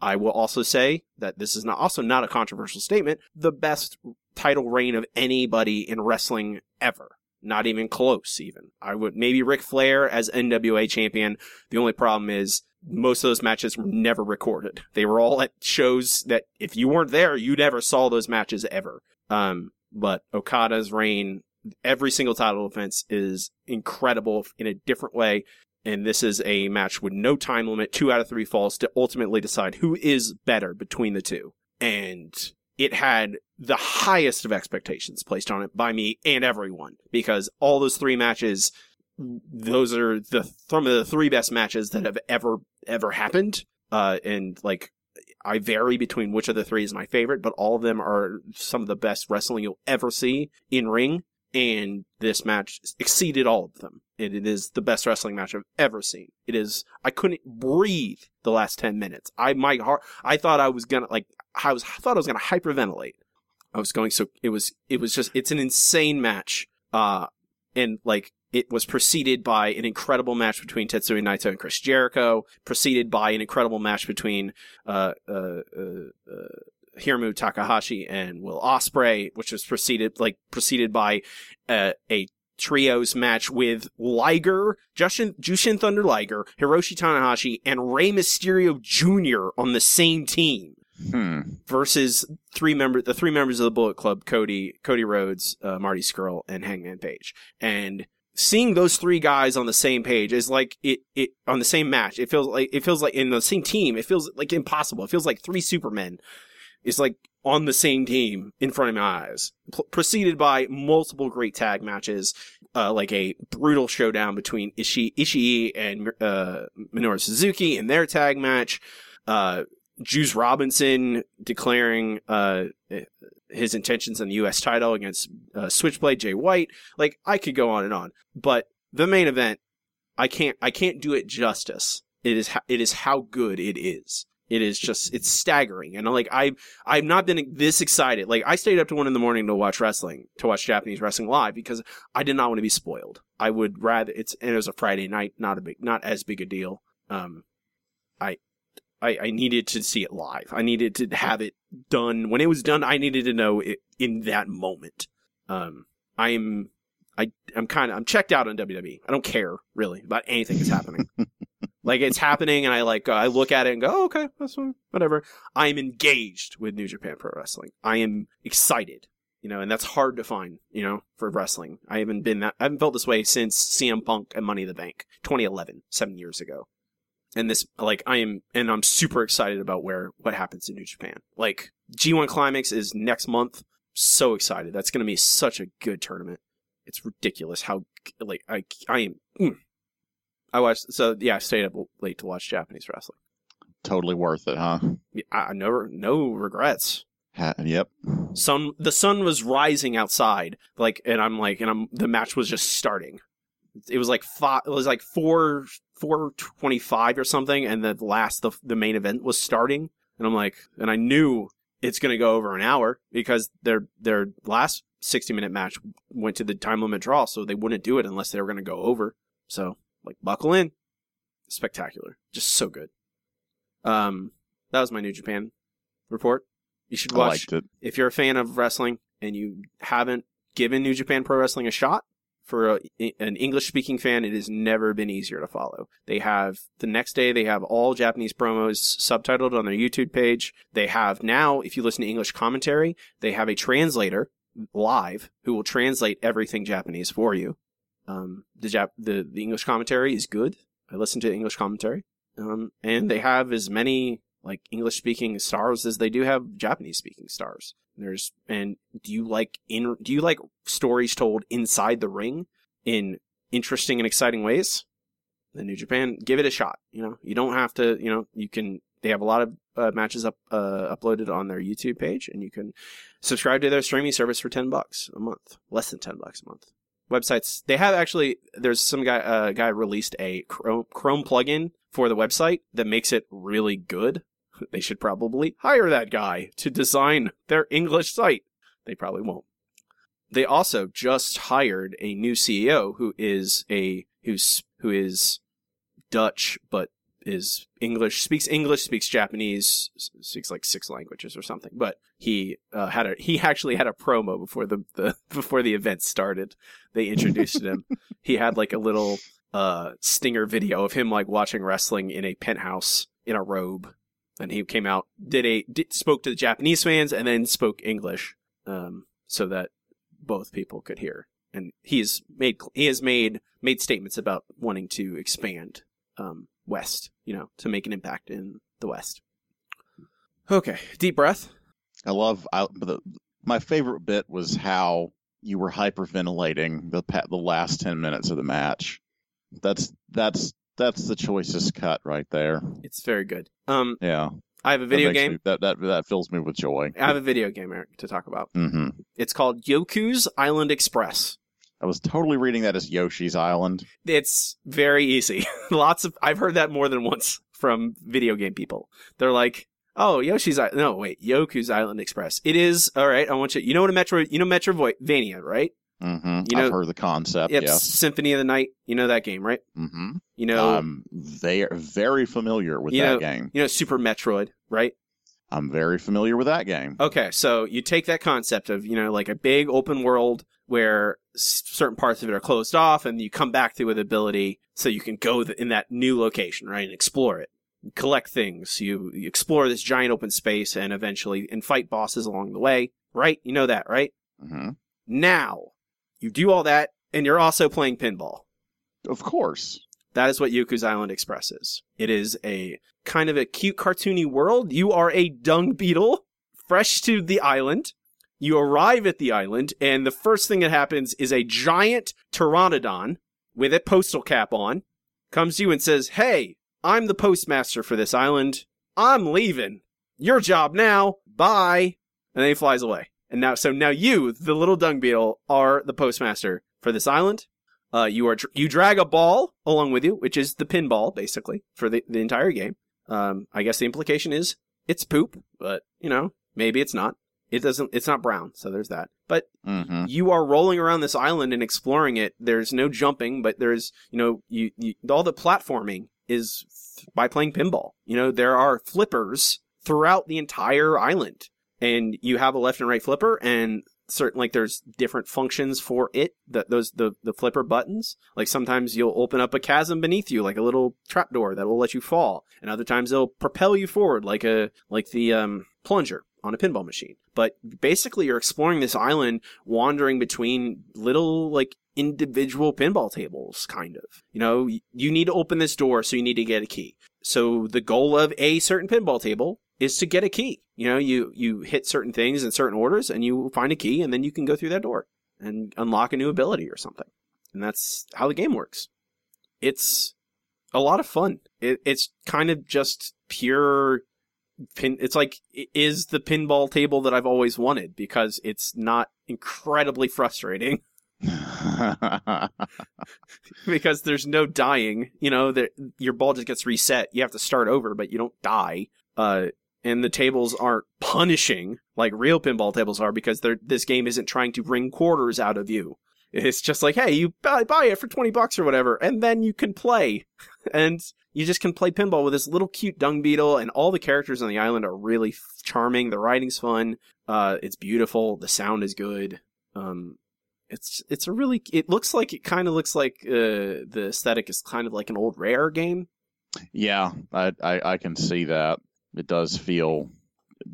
I will also say that this is not also not a controversial statement. The best title reign of anybody in wrestling ever. Not even close, even. I would maybe Ric Flair as NWA champion. The only problem is most of those matches were never recorded. They were all at shows that if you weren't there, you never saw those matches ever. Um, but Okada's reign, every single title defense is incredible in a different way. And this is a match with no time limit, two out of three falls to ultimately decide who is better between the two. And it had the highest of expectations placed on it by me and everyone because all those three matches, those are the some of the three best matches that have ever ever happened. Uh, and like I vary between which of the three is my favorite, but all of them are some of the best wrestling you'll ever see in ring. And this match exceeded all of them. It, it is the best wrestling match I've ever seen. It is. I couldn't breathe the last ten minutes. I my heart. I thought I was gonna like. I was. I thought I was gonna hyperventilate. I was going so. It was. It was just. It's an insane match. Uh, and like it was preceded by an incredible match between Tetsuya Naito and Chris Jericho, preceded by an incredible match between uh, uh, uh, Hiromu Takahashi and Will Ospreay, which was preceded like preceded by uh, a trios match with Liger, Jushin, Jushin Thunder Liger, Hiroshi Tanahashi, and Rey Mysterio Jr. on the same team Hmm. versus three member the three members of the Bullet Club, Cody, Cody Rhodes, uh, Marty Scurll, and Hangman Page. And seeing those three guys on the same page is like it it on the same match. It feels like it feels like in the same team. It feels like impossible. It feels like three Supermen. It's like on the same team in front of my eyes, P- preceded by multiple great tag matches, uh, like a brutal showdown between Ishii, Ishii and uh, Minoru Suzuki in their tag match. Uh, Juice Robinson declaring uh, his intentions on the U.S. title against uh, Switchblade Jay White. Like I could go on and on, but the main event, I can't I can't do it justice. It is ho- it is how good it is. It is just it's staggering, and like I I've not been this excited. Like I stayed up to one in the morning to watch wrestling, to watch Japanese wrestling live because I did not want to be spoiled. I would rather it's and it was a Friday night, not a big not as big a deal. Um, I I, I needed to see it live. I needed to have it done. When it was done, I needed to know it in that moment. Um, I'm, I, I'm kind of, I'm checked out on WWE. I don't care really about anything that's happening. like it's happening and I like, I look at it and go, oh, okay, that's fine, whatever. I'm engaged with New Japan Pro Wrestling. I am excited, you know, and that's hard to find, you know, for wrestling. I haven't been that, I haven't felt this way since CM Punk and Money in the Bank, 2011, seven years ago and this like I am and I'm super excited about where what happens in New Japan. Like G1 Climax is next month. So excited. That's going to be such a good tournament. It's ridiculous how like I I am mm. I watched so yeah, I stayed up late to watch Japanese wrestling. Totally worth it, huh? I, I no no regrets. Ha- yep. Sun the sun was rising outside like and I'm like and I'm the match was just starting. It was like five. It was like four four twenty five or something, and the last the the main event was starting, and I'm like, and I knew it's gonna go over an hour because their their last sixty minute match went to the time limit draw, so they wouldn't do it unless they were gonna go over. So like, buckle in, spectacular, just so good. Um, that was my New Japan report. You should watch if you're a fan of wrestling and you haven't given New Japan Pro Wrestling a shot, for a, an English speaking fan, it has never been easier to follow. They have the next day, they have all Japanese promos subtitled on their YouTube page. They have now, if you listen to English commentary, they have a translator live who will translate everything Japanese for you. Um, the, Jap- the, the English commentary is good. I listen to English commentary. Um, and they have as many like English speaking stars as they do have Japanese speaking stars. There's and do you like in do you like stories told inside the ring in interesting and exciting ways? The New Japan, give it a shot. You know, you don't have to. You know, you can. They have a lot of uh, matches up uh, uploaded on their YouTube page, and you can subscribe to their streaming service for ten bucks a month, less than ten bucks a month. Websites they have actually. There's some guy uh, guy released a Chrome, Chrome plugin for the website that makes it really good they should probably hire that guy to design their English site. They probably won't. They also just hired a new CEO who is a who's who is Dutch but is English speaks English speaks Japanese speaks like six languages or something. But he uh, had a he actually had a promo before the, the before the event started. They introduced him. He had like a little uh stinger video of him like watching wrestling in a penthouse in a robe and he came out did a did, spoke to the Japanese fans and then spoke English um, so that both people could hear. And he's made he has made made statements about wanting to expand um, west, you know, to make an impact in the west. Okay, deep breath. I love. I, the, my favorite bit was how you were hyperventilating the the last ten minutes of the match. That's that's that's the choicest cut right there. It's very good. Um, Yeah, I have a video makes game. me- that that that fills me with joy. I have a video game Eric to talk about. Mm-hmm. It's called Yoku's Island Express. I was totally reading that as Yoshi's Island. It's very easy. Lots of I've heard that more than once from video game people. They're like, "Oh, Yoshi's Island. No, wait, Yoku's Island Express. It is all right. I want you. You know what a Metro? You know Metrovania, right? Mm-hmm. You know- I've heard the concept. Yep, yes. Symphony of the Night. You know that game, right? Mm-hmm. You know, I'm very very familiar with that know- game. you know Super Metroid, right? I'm very familiar with that game. Okay, so you take that concept of, you know, like a big open world where certain parts of it are closed off and you come back to it with ability so you can go in that new location, right, and explore it. You collect things, you, you explore this giant open space and eventually and fight bosses along the way, right? You know that, right? mm-hmm. Now, you do all that and you're also playing pinball. Of course. That is what Yoku's Island Express is. It is a kind of a cute cartoony world. You are a dung beetle, fresh to the island. You arrive at the island, and the first thing that happens is a giant pteranodon with a postal cap on comes to you and says, Hey, I'm the postmaster for this island. I'm leaving. Your job now. Bye. And then he flies away. And now, so now you, the little dung beetle, are the postmaster for this island. Uh, you are you drag a ball along with you, which is the pinball basically for the, the entire game. Um, I guess the implication is it's poop, but you know maybe it's not. It doesn't. It's not brown, so there's that. But hmm you are rolling around this island and exploring it. There's no jumping, but there's you know you, you all the platforming is th- by playing pinball. You know there are flippers throughout the entire island, and you have a left and right flipper, and certain like there's different functions for it. That those the the flipper buttons. Like sometimes you'll open up a chasm beneath you, like a little trapdoor that will let you fall, and other times they'll propel you forward, like a like the um, plunger on a pinball machine. But basically, you're exploring this island, wandering between little like individual pinball tables, kind of. You know, you need to open this door, so you need to get a key. So the goal of a certain pinball table is to get a key. You know, you you hit certain things in certain orders, and you find a key, and then you can go through that door and unlock a new ability or something. And that's how the game works. It's a lot of fun. It, it's kind of just pure pin. It's like it is the pinball table that I've always wanted because it's not incredibly frustrating because there's no dying. You know, that your ball just gets reset. You have to start over, but you don't die. Uh, and the tables aren't punishing like real pinball tables are because this game isn't trying to wring quarters out of you. It's just like, hey, you buy, buy it for 20 bucks or whatever, and then you can play. and you just can play pinball with this little cute dung beetle, and all the characters on the island are really f- charming. The writing's fun. Uh, it's beautiful. The sound is good. Um, it's it's a really. It looks like it kind of looks like uh, the aesthetic is kind of like an old rare game. yeah, I, I I can see that. It does feel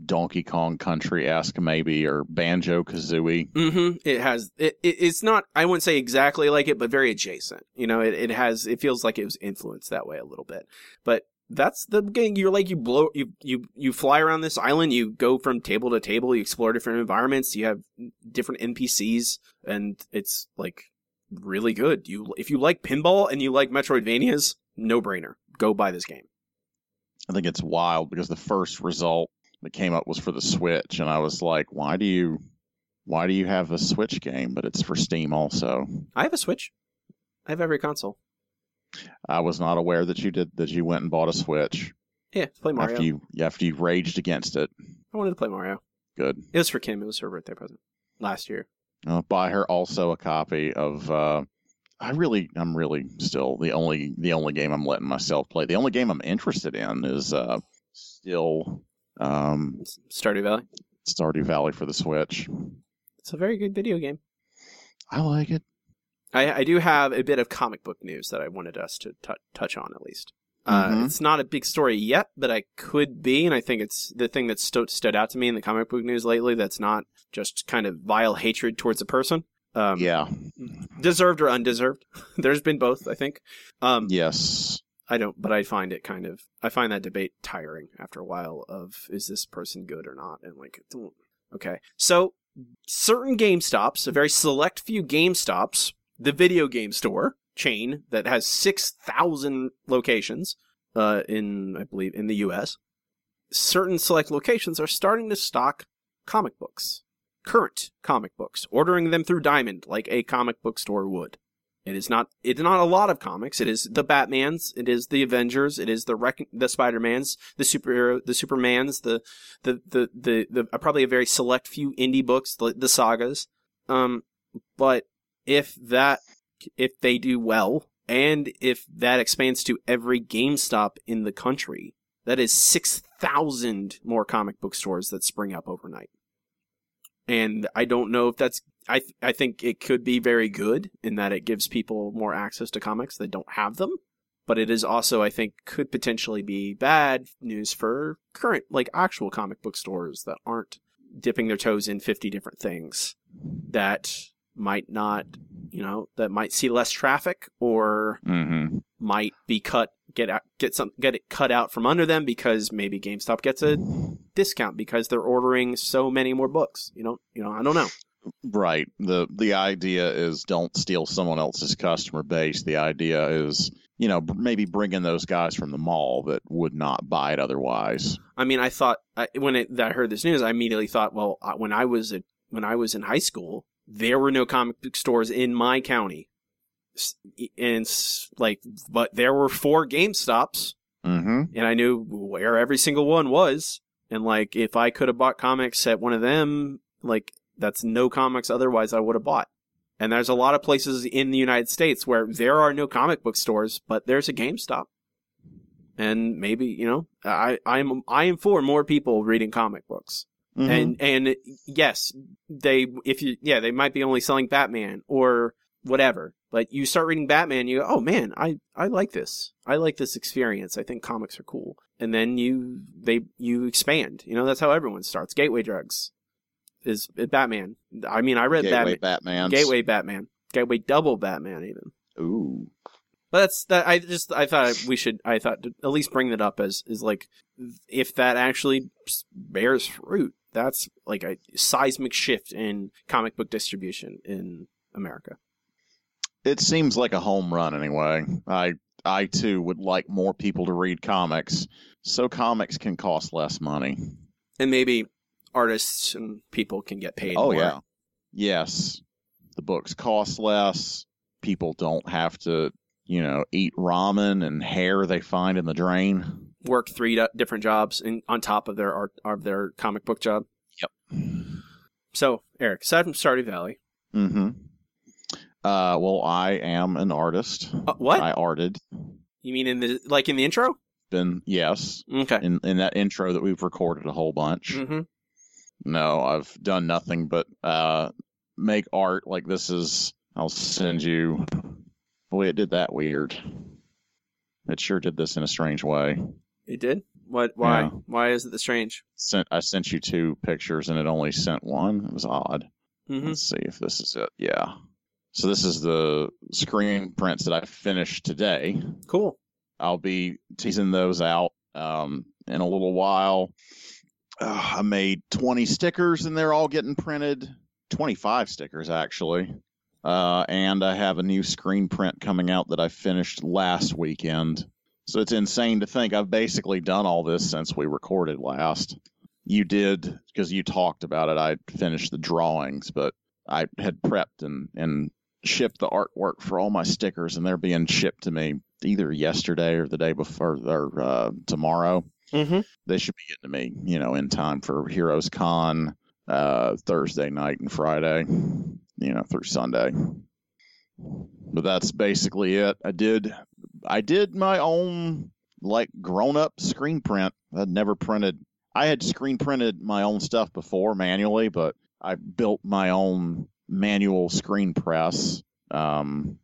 Donkey Kong Country esque maybe or Banjo Kazooie. Mm-hmm. It has. It, it. It's not. I wouldn't say exactly like it, but very adjacent. You know, it, it has. It feels like it was influenced that way a little bit. But that's the game. You're like you blow. You you you fly around this island. You go from table to table. You explore different environments. You have different NPCs, and it's like really good. You if you like pinball and you like Metroidvanias, no brainer. Go buy this game. I think it's wild because the first result that came up was for the Switch, and I was like, why do you why do you have a Switch game? But it's for Steam also. I have a Switch. I have every console. I was not aware that you did that you went and bought a Switch Yeah, play Mario. after you after you raged against it. I wanted to play Mario. Good. It was for Kim. It was her birthday present last year. I'll buy her also a copy of. Uh, I really, I'm really still the only the only game I'm letting myself play. The only game I'm interested in is uh, still um, Stardew Valley. Stardew Valley for the Switch. It's a very good video game. I like it. I, I do have a bit of comic book news that I wanted us to t- touch on at least. Uh, Mhm. It's not a big story yet, but I could be, and I think it's the thing that sto- stood out to me in the comic book news lately. That's not just kind of vile hatred towards a person. Um, yeah. deserved or undeserved. There's been both, I think. Um, Yes. I don't, but I find it kind of, I find that debate tiring after a while of is this person good or not? And like, okay. So certain Game Stops, a very select few Game Stops, the video game store chain that has 6,000 locations, uh, in, I believe, in the US, certain select locations are starting to stock comic books. current comic books, ordering them through Diamond like a comic book store would. It is not. It's not a lot of comics. It is the Batman's. It is the Avengers. It is the Rec- the Spider Mans, the superhero, the Supermans, the the the the, the uh, probably a very select few indie books, the, the sagas. Um, but if that if they do well, and if that expands to every GameStop in the country, that is six thousand more comic book stores that spring up overnight. And I don't know if that's I th- I think it could be very good in that it gives people more access to comics that don't have them, but it is also I think could potentially be bad news for current like actual comic book stores that aren't dipping their toes in 50 different things that might not, you know, that might see less traffic or Mm-hmm. might be cut get out get some get it cut out from under them because maybe GameStop gets a discount because they're ordering so many more books. You know, you know, I don't know. Right. The the idea is don't steal someone else's customer base. The idea is, you know, maybe bring in those guys from the mall that would not buy it otherwise. I mean, I thought I, when it, that I heard this news, I immediately thought, well, when I was a, when I was in high school, there were no comic book stores in my county, and like, but there were four GameStops, Mm-hmm. and I knew where every single one was, and like, if I could have bought comics at one of them, like, that's no comics otherwise I would have bought. And there's a lot of places in the United States where there are no comic book stores, but there's a GameStop. And maybe, you know, I, I'm, I am for more people reading comic books. Mm-hmm. And, and yes, they, if you, yeah, they might be only selling Batman or whatever, but you start reading Batman, you go, oh man, I, I like this. I like this experience. I think comics are cool. And then you, they, you expand. You know, that's how everyone starts. Gateway drugs is uh, Batman. I mean, I read Gateway Batman. Batman. Gateway Batman. Gateway double Batman even. Ooh. But that's that. I just I thought we should. I thought to at least bring that up as is like if that actually bears fruit, that's like a seismic shift in comic book distribution in America. It seems like a home run anyway. I I too would like more people to read comics, so comics can cost less money. And maybe artists and people can get paid. Oh more. yeah. Yes. The books cost less. People don't have to, you know, eat ramen and hair they find in the drain. work three different jobs in, on top of their art of their comic book job. Yep. So Eric, aside from Stardew Valley, Mm-hmm. Uh, well, I am an artist. uh, what I arted. you mean in the like in the intro? Been yes, Okay. in in that intro that we've recorded a whole bunch. hmm No, I've done nothing but uh make art. Like this is. I'll send you. Boy, it did that weird. It sure did this in a strange way. It did. What? Why? Yeah. Why is it the strange? Sent I sent you two pictures and it only sent one. It was odd. hmm Let's see if this is it. Yeah. So this is the screen prints that I finished today. Cool. I'll be teasing those out um, in a little while. Uh, I made 20 stickers and they're all getting printed. 25 stickers, actually. Uh, and I have a new screen print coming out that I finished last weekend. So it's insane to think I've basically done all this since we recorded last. You did, because you talked about it. I finished the drawings, but I had prepped and, and shipped the artwork for all my stickers, and they're being shipped to me either yesterday or the day before or uh, tomorrow. Mm-hmm. They should be getting to me, you know, in time for HeroesCon uh, Thursday night and Friday, you know, through Sunday. But that's basically it. I did, I did my own like grown up screen print. I'd never printed. I had screen printed my own stuff before manually, but I built my own manual screen press. Um,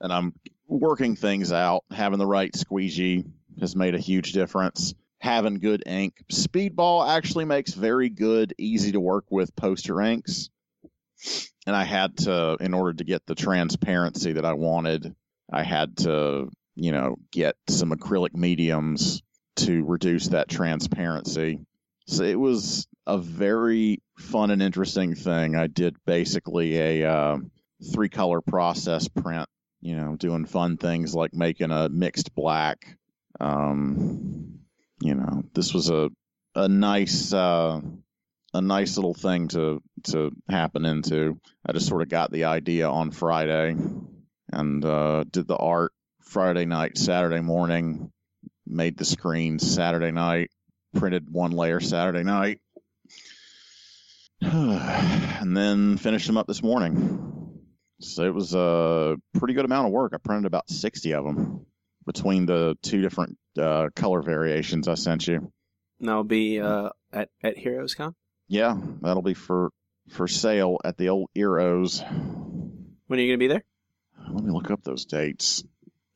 and I'm working things out. Having the right squeegee has made a huge difference. Having good ink. Speedball actually makes very good, easy to work with poster inks. And I had to, in order to get the transparency that I wanted, I had to, you know, get some acrylic mediums to reduce that transparency. So it was a very fun and interesting thing. I did basically a uh, three color process print, you know, doing fun things like making a mixed black. Um, you know, this was a a nice uh, a nice little thing to to happen into. I just sort of got the idea on Friday and uh, did the art Friday night, Saturday morning, made the screens Saturday night, printed one layer Saturday night, and then finished them up this morning. So it was a pretty good amount of work. I printed about 60 of them between the two different uh, color variations I sent you. And that'll be uh, at at HeroesCon. Yeah, that'll be for for sale at the old Eros. When are you gonna be there? Let me look up those dates.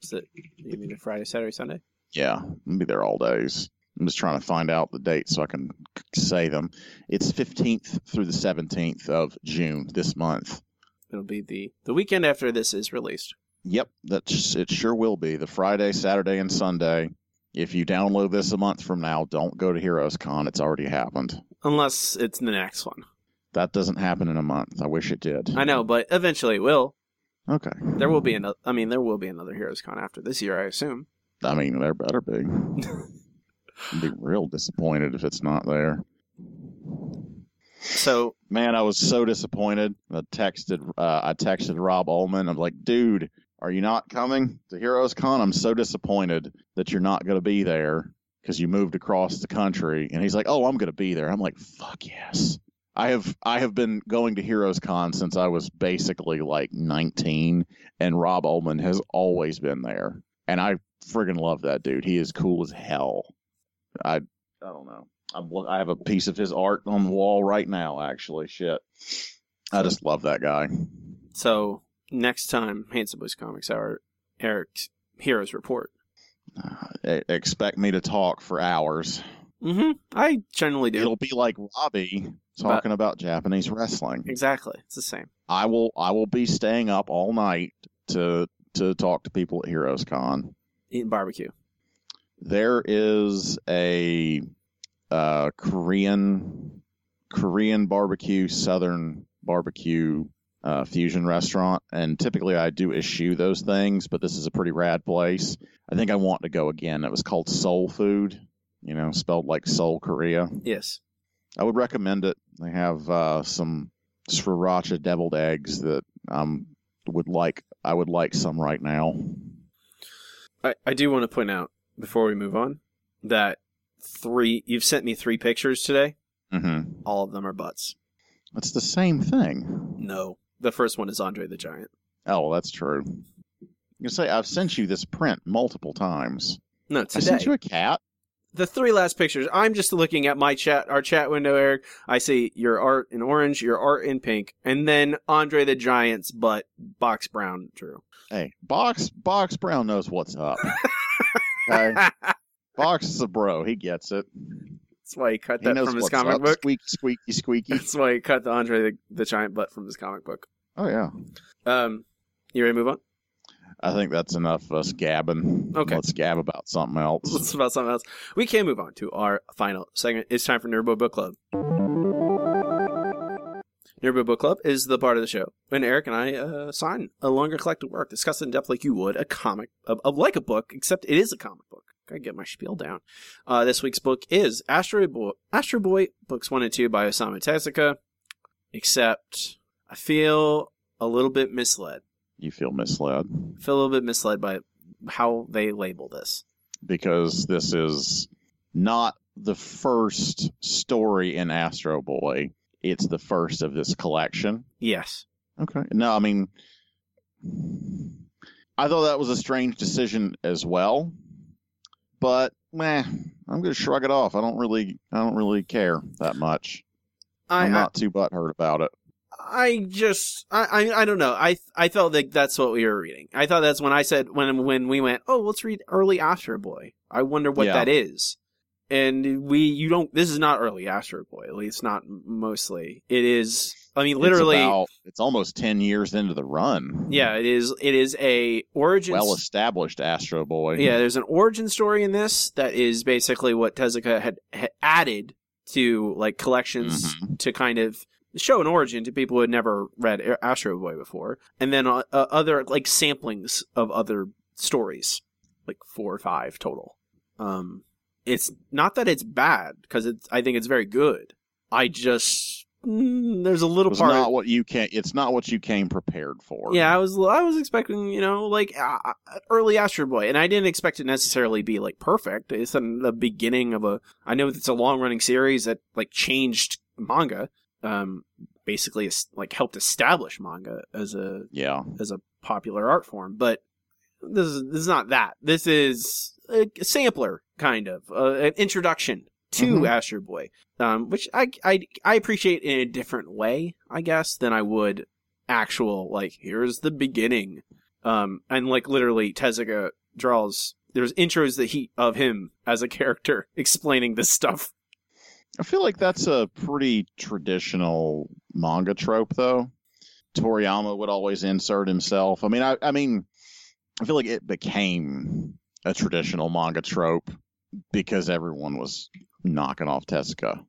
Is it you mean Friday, Saturday, Sunday? Yeah, I'll be there all days. I'm just trying to find out the date so I can say them. It's 15th through the 17th of June this month. It'll be the the weekend after this is released. Yep, that's it. Sure will be the Friday, Saturday, and Sunday. If you download this a month from now, don't go to HeroesCon. It's already happened. Unless it's the next one. That doesn't happen in a month. I wish it did. I know, but eventually it will. Okay. There will be another. I mean, there will be another HeroesCon after this year, I assume. I mean, there better be. I'd be real disappointed if it's not there. So Man, I was so disappointed. I texted, uh, I texted Rob Ullman. I'm like, dude, are you not coming to HeroesCon? I'm so disappointed that you're not going to be there because you moved across the country. And he's like, oh, I'm going to be there. I'm like, fuck yes. I have I have been going to HeroesCon since I was basically like 19, and Rob Ullman has always been there, and I friggin' love that dude. He is cool as hell. I I don't know. I'm, I have a piece of his art on the wall right now. Actually, shit. I just love that guy. so next time Handsome Boys Comics Hour, Eric's Heroes Report. Uh, expect me to talk for hours. Mm-hmm. I generally do. It'll be like Robbie talking about Japanese wrestling. Exactly. It's the same. I will I will be staying up all night to to talk to people at HeroesCon. Eating barbecue. There is a uh, Korean Korean barbecue, Southern barbecue uh, fusion restaurant, and typically I do eschew those things, but this is a pretty rad place. I think I want to go again. It was called Soul Food, you know, spelled like Seoul, Korea. Yes. I would recommend it. They have uh, some sriracha deviled eggs that um would like. I would like some right now. I, I do want to point out before we move on that three you've sent me three pictures today. Mm-hmm. All of them are butts. It's the same thing. No. The first one is Andre the Giant. Oh, well, that's true. You say I've sent you this print multiple times. No, I sent you a cat. the three last pictures. I'm just looking at my chat, our chat window, Eric. I see your art in orange, your art in pink, and then Andre the Giant's butt, box brown, Drew. Hey, Box Box Brown knows what's up. Okay? Box is a bro. He gets it. That's why he cut He that from his comic up. book. Squeaky, squeaky, squeaky. That's why he cut the Andre the, the Giant butt from his comic book. Oh yeah. Um, you ready to move on? I think that's enough of us gabbing. Okay. Let's gab about something else. Let's about something else. We can move on to our final segment. It's time for Nerdbo Book Club. Nerdbo Book Club is the part of the show when Eric and I uh, sign a longer collected work, discuss it in depth like you would a comic, of like a book, except it is a comic book. Gotta get my spiel down. Uh, this week's book is Astro Boy, Astro Boy, books one and two by Osamu Tezuka. Except I feel a little bit misled. You feel misled I feel a little bit misled by how they label this. because this is not the first story in Astro Boy. It's the first of this collection. Yes. Okay. No, I mean, I thought that was a strange decision as well, but meh, I'm gonna shrug it off. I don't really, I don't really care that much. I, I'm I- not too butthurt about it. I just I, I I don't know. I I felt like that's what we were reading. I thought that's when I said when when we went, "Oh, let's read early Astro Boy." I wonder what Yeah. that is. And we you don't this is not early Astro Boy, at least not mostly. It is I mean literally it's, about, it's almost ten years into the run. yeah, it is it is a origin well established Astro Boy. Yeah, there's an origin story in this that is basically what Tezuka had, had added to like collections Mhm. to kind of show an origin to people who had never read Astro Boy before, and then uh, uh, other like samplings of other stories, like four or five total. Um, it's not that it's bad because it's I think it's very good. I just mm, there's a little It's part. not what you can. It's not what you came prepared for. yeah, I was I was expecting you know like uh, uh, early Astro Boy, and I didn't expect it to necessarily be like perfect. It's in the beginning of a. I know it's a long running series that like changed manga. Um, basically, like helped establish manga as a Yeah. as a popular art form, but this is this is not that. This is a sampler kind of uh, an introduction to Mhm. Astro Boy, um, which I, I I appreciate in a different way, I guess, than I would actual like here's the beginning, um, and like literally Tezuka draws. There's intros that he of him as a character explaining this stuff. I feel like that's a pretty traditional manga trope, though. Toriyama would always insert himself. I mean, I, I mean, I feel like it became a traditional manga trope because everyone was knocking off Tezuka.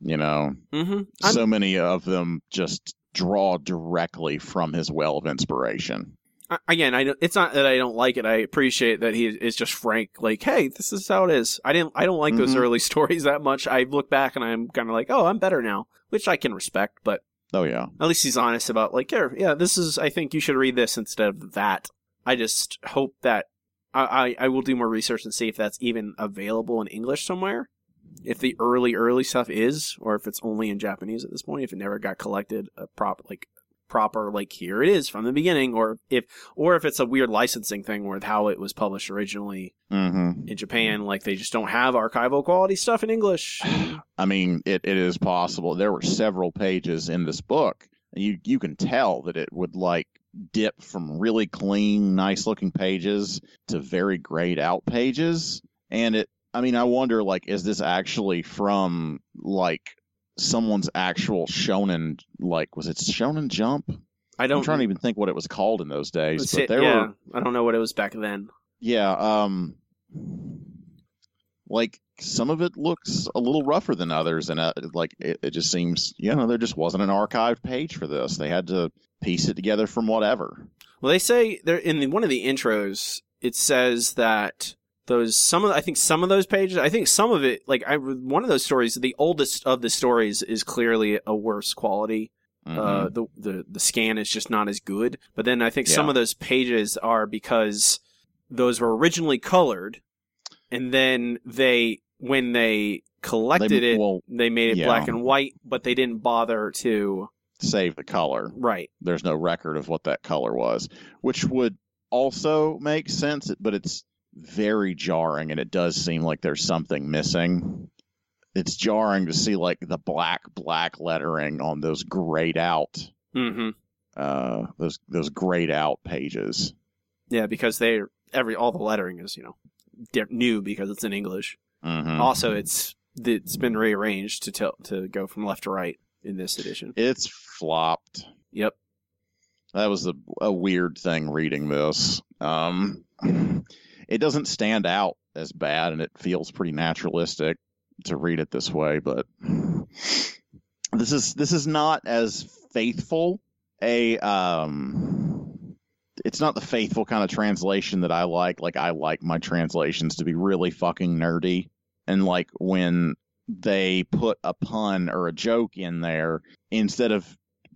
You know, Mm-hmm. so many of them just draw directly from his well of inspiration. I- again, I it's not that I don't like it. I appreciate that he is just frank. Like, hey, this is how it is. I didn't. I don't like those Mhm. early stories that much. I look back and I'm kind of like, oh, I'm better now, which I can respect. But Oh yeah, at least he's honest about like, here, yeah, this is. I think you should read this instead of that. I just hope that I, I, I will do more research and see if that's even available in English somewhere. If the early early stuff is, or if it's only in Japanese at this point, if it never got collected a prop like proper like here it is from the beginning, or if or if it's a weird licensing thing with how it was published originally hmm in Japan, like they just don't have archival quality stuff in English. I mean, it, it is possible. There were several pages in this book. and You you can tell that it would like dip from really clean, nice looking pages to very grayed out pages. And it I mean, I wonder like is this actually from like someone's actual shonen like was it Shonen Jump? I don't I'm trying to even think what it was called in those days. But there yeah, were I don't know what it was back then. yeah, um like some of it looks a little rougher than others and uh, like it, it just seems you know there just wasn't an archived page for this they had to piece it together from whatever Well, they say there in the, one of the intros. It says that those some of I think some of those pages. I think some of it like I one of those stories. The oldest of the stories is clearly a worse quality. Mhm. Uh, the the the scan is just not as good. But then I think some of those pages are because those were originally colored, and then they when they collected They- it, well, they made it yeah. black and white, but they didn't bother to save the color right. there's no record of what that color was which would also make sense but it's very jarring and it does seem like there's something missing it's jarring to see like the black black lettering on those grayed out hmm uh those those grayed out pages Yeah, because they every all the lettering is you know di- new because it's in English. Mhm. Also, it's it's been rearranged to tell to go from left to right in this edition. It's flopped. Yep. That was a, a weird thing reading this. Um, it doesn't stand out as bad, and it feels pretty naturalistic to read it this way. But this is this is not as faithful a um. It's not the faithful kind of translation that I like. Like I like my translations to be really fucking nerdy, and like when they put a pun or a joke in there instead of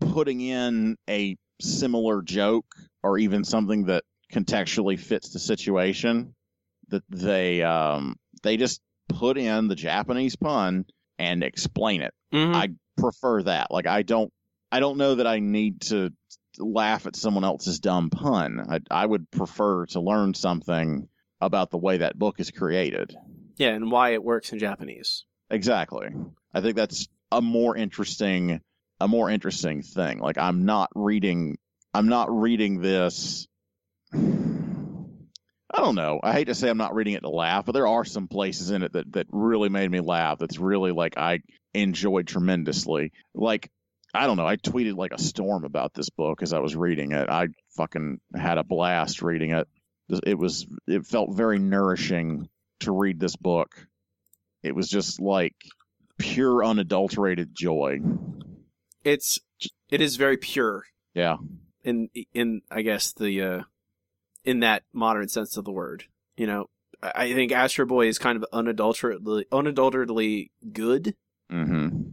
putting in a similar joke or even something that contextually fits the situation that they um they just put in the Japanese pun and explain it. Mhm. I prefer that. Like I don't I don't know that I need to laugh at someone else's dumb pun. I I would prefer to learn something about the way that book is created. yeah, and why it works in Japanese. Exactly. I think that's a more interesting a more interesting thing. Like I'm not reading I'm not reading this I don't know. I hate to say I'm not reading it to laugh, but there are some places in it that that really made me laugh. That's really like I enjoyed tremendously. Like I don't know. I tweeted like a storm about this book as I was reading it. I fucking had a blast reading it. It was it felt very nourishing to read this book. It was just like pure unadulterated joy. It's it is very pure Yeah. in in I guess the uh in that modern sense of the word. You know, I think Astro Boy is kind of unadulteratedly unadulteratedly good. Mm-hmm.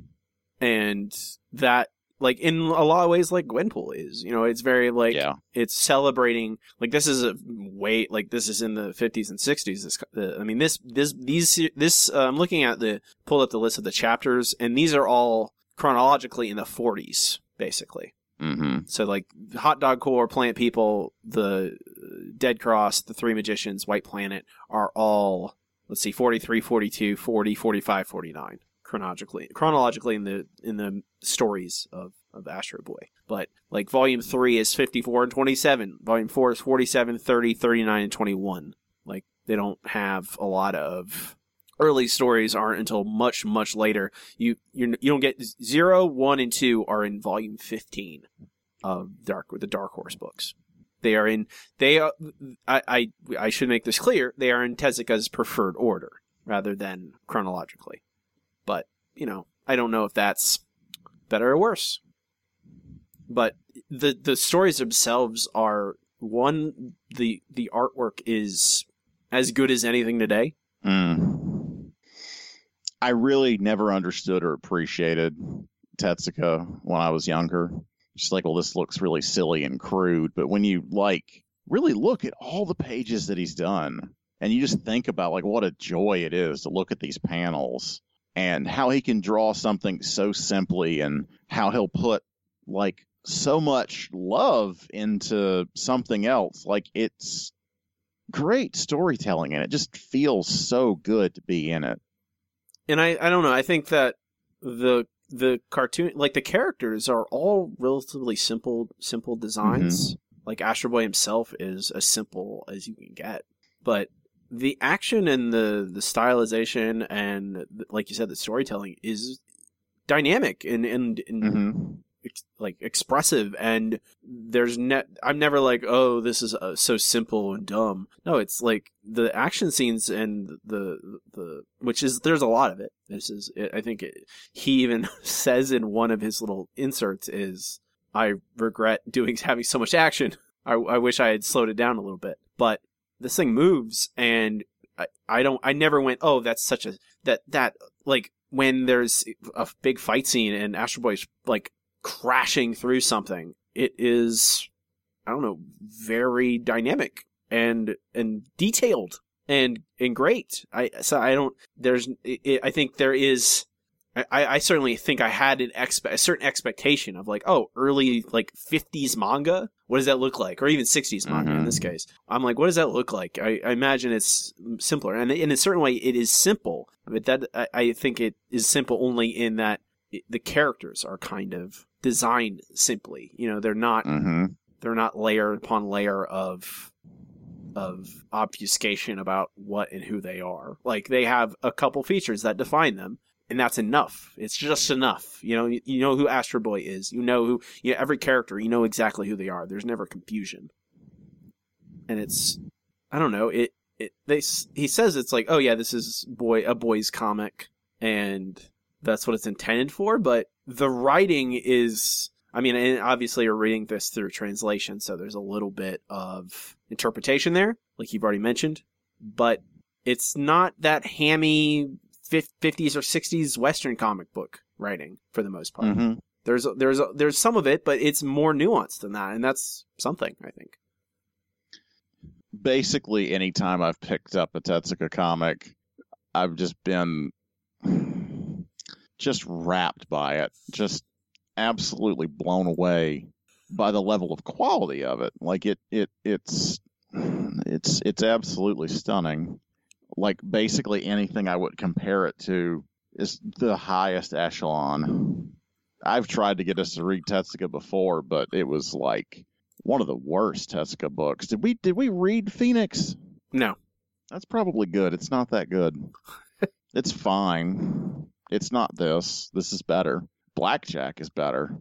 and that like in a lot of ways like Gwenpool is. You know, it's very like yeah. it's celebrating like this is a way like this is in the 50s and 60s this the, i mean this this these this uh, i'm looking at the pulled up the list of the chapters and these are all chronologically in the 40s basically Mm-hmm. so like hot dog core plant people the uh, dead cross the three magicians white planet are all let's see 43 42 40 45 49 chronologically chronologically in the in the stories of of astro boy. But like volume 3 is 54 and 27 volume 4 is 47 30 39 and 21 like they don't have a lot of early stories aren't until much much later. You you you don't get 0 1 and 2 are in volume 15 of dark the dark horse books. They are in they are I, I I should make this clear they are in Tezuka's preferred order rather than chronologically. But you know I don't know if that's better or worse. But the the stories themselves are one the the artwork is as good as anything today. Mm. I really never understood or appreciated Tezuka when I was younger. Just like, well, this looks really silly and crude. But when you like really look at all the pages that he's done, and you just think about like what a joy it is to look at these panels and how he can draw something so simply and how he'll put like so much love into something else. Like it's great storytelling and it just feels so good to be in it. And I I don't know I think that the the cartoon like the characters are all relatively simple simple designs. Like Astro Boy himself is as simple as you can get. But the action and the the stylization and like you said the storytelling is dynamic and and, and Mm-hmm. Ex- like expressive and there's ne- I'm never like oh this is uh, so simple and dumb. No it's like the action scenes and the the which is there's a lot of it. This is I think it, he even says in one of his little inserts is I regret doing having so much action. I, I wish I had slowed it down a little bit. But this thing moves and I, I don't I never went oh that's such a that that like when there's a big fight scene and Astro Boy's like crashing through something it is I don't know very dynamic and and detailed and and great I so I don't there's it, I think there is I, I certainly think I had an expe- a certain expectation of like, oh, early like 50s manga. What does that look like? Or even 60s manga in Mhm. this case. I'm like, what does that look like? I, I imagine it's simpler, and in a certain way, it is simple. But that I, I think it is simple only in that the characters are kind of designed simply. You know, they're not Mm-hmm. they're not layer upon layer of of obfuscation about what and who they are. Like they have a couple features that define them, and that's enough. It's just enough. You know, you, you know who Astro Boy is. You know who you know, every character. You know exactly who they are. There's never confusion, and it's I don't know it. It they s- he says it's like oh yeah this is boy a boy's comic and that's what it's intended for but the writing is I mean, and obviously you're reading this through translation, so there's a little bit of interpretation there, like you've already mentioned, but it's not that hammy 50s or 60s Western comic book writing for the most part. Mm-hmm. There's there's there's some of it, but it's more nuanced than that, and that's something I think. Basically, anytime I've picked up a Tezuka comic, I've just been just wrapped by it, just absolutely blown away by the level of quality of it. Like it, it, it's, it's, it's absolutely stunning. Like basically anything I would compare it to is the highest echelon. I've tried to get us to read Tezuka before, but it was like one of the worst Tezuka books. Did we did we read Phoenix? No, That's probably good. It's not that good. it's fine. It's not this. This is better. Blackjack is better.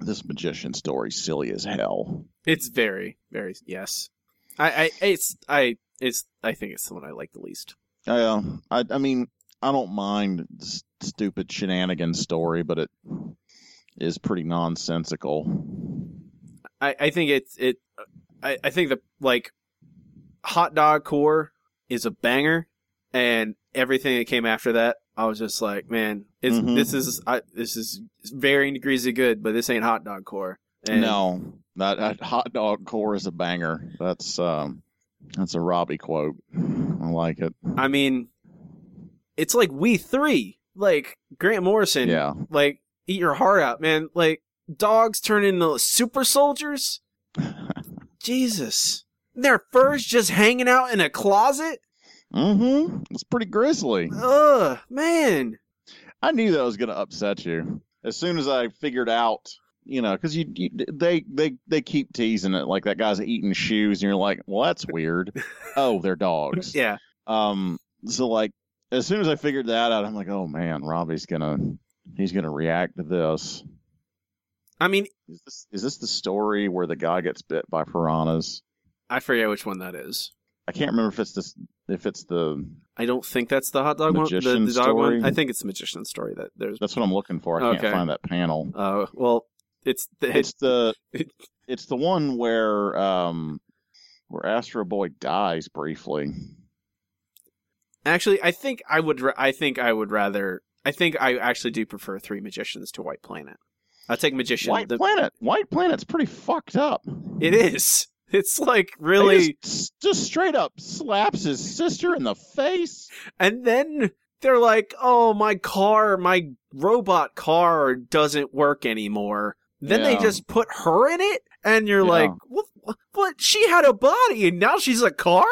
This magician story's silly as hell. it's very very yes. I I it's I it's I think it's the one I like the least. Oh, yeah, I I mean I don't mind this stupid shenanigans story, but it is pretty nonsensical. I, I think it's it. I, I think the like hot dog core is a banger, and everything that came after that I was just like, man, it's, Mhm. this is I, this is varying degrees of good, but this ain't hot dog core. And no, that, that hot dog core is a banger. That's um, that's a Robbie quote. I like it. I mean, it's like we three, like Grant Morrison, Yeah. like eat your heart out, man. Like dogs turn into super soldiers. Jesus, their furs just hanging out in a closet. Mm-hmm. It's pretty grisly. Ugh, man. I knew that was going to upset you as soon as I figured out. You know, because you, you they they they keep teasing it like that guy's eating shoes, and you're like, well, that's weird. oh, they're dogs. Yeah, Um. So like, as soon as I figured that out, I'm like, oh man, Robbie's gonna he's gonna react to this. I mean, Is this is this the story where the guy gets bit by piranhas? I forget which one that is. I can't remember if it's this if it's the I don't think that's the hot dog one. The, Magician the dog story? one. I think it's the magician story that there's. that's what I'm looking for. I Okay. can't find that panel. Uh, well, it's the It's the it's the one where um where Astro Boy dies briefly. actually. I think I would. ra- I think I would rather. I think I actually do prefer Three Magicians to White Planet. I'll take Magician. White The- Planet. White Planet's pretty fucked up. it is. It's like really, just, just straight up slaps his sister in the face. and then they're like, "Oh, my car, my robot car doesn't work anymore." Then they just put her in it, and you're Yeah. like, "What? What? She had a body, and now she's a car?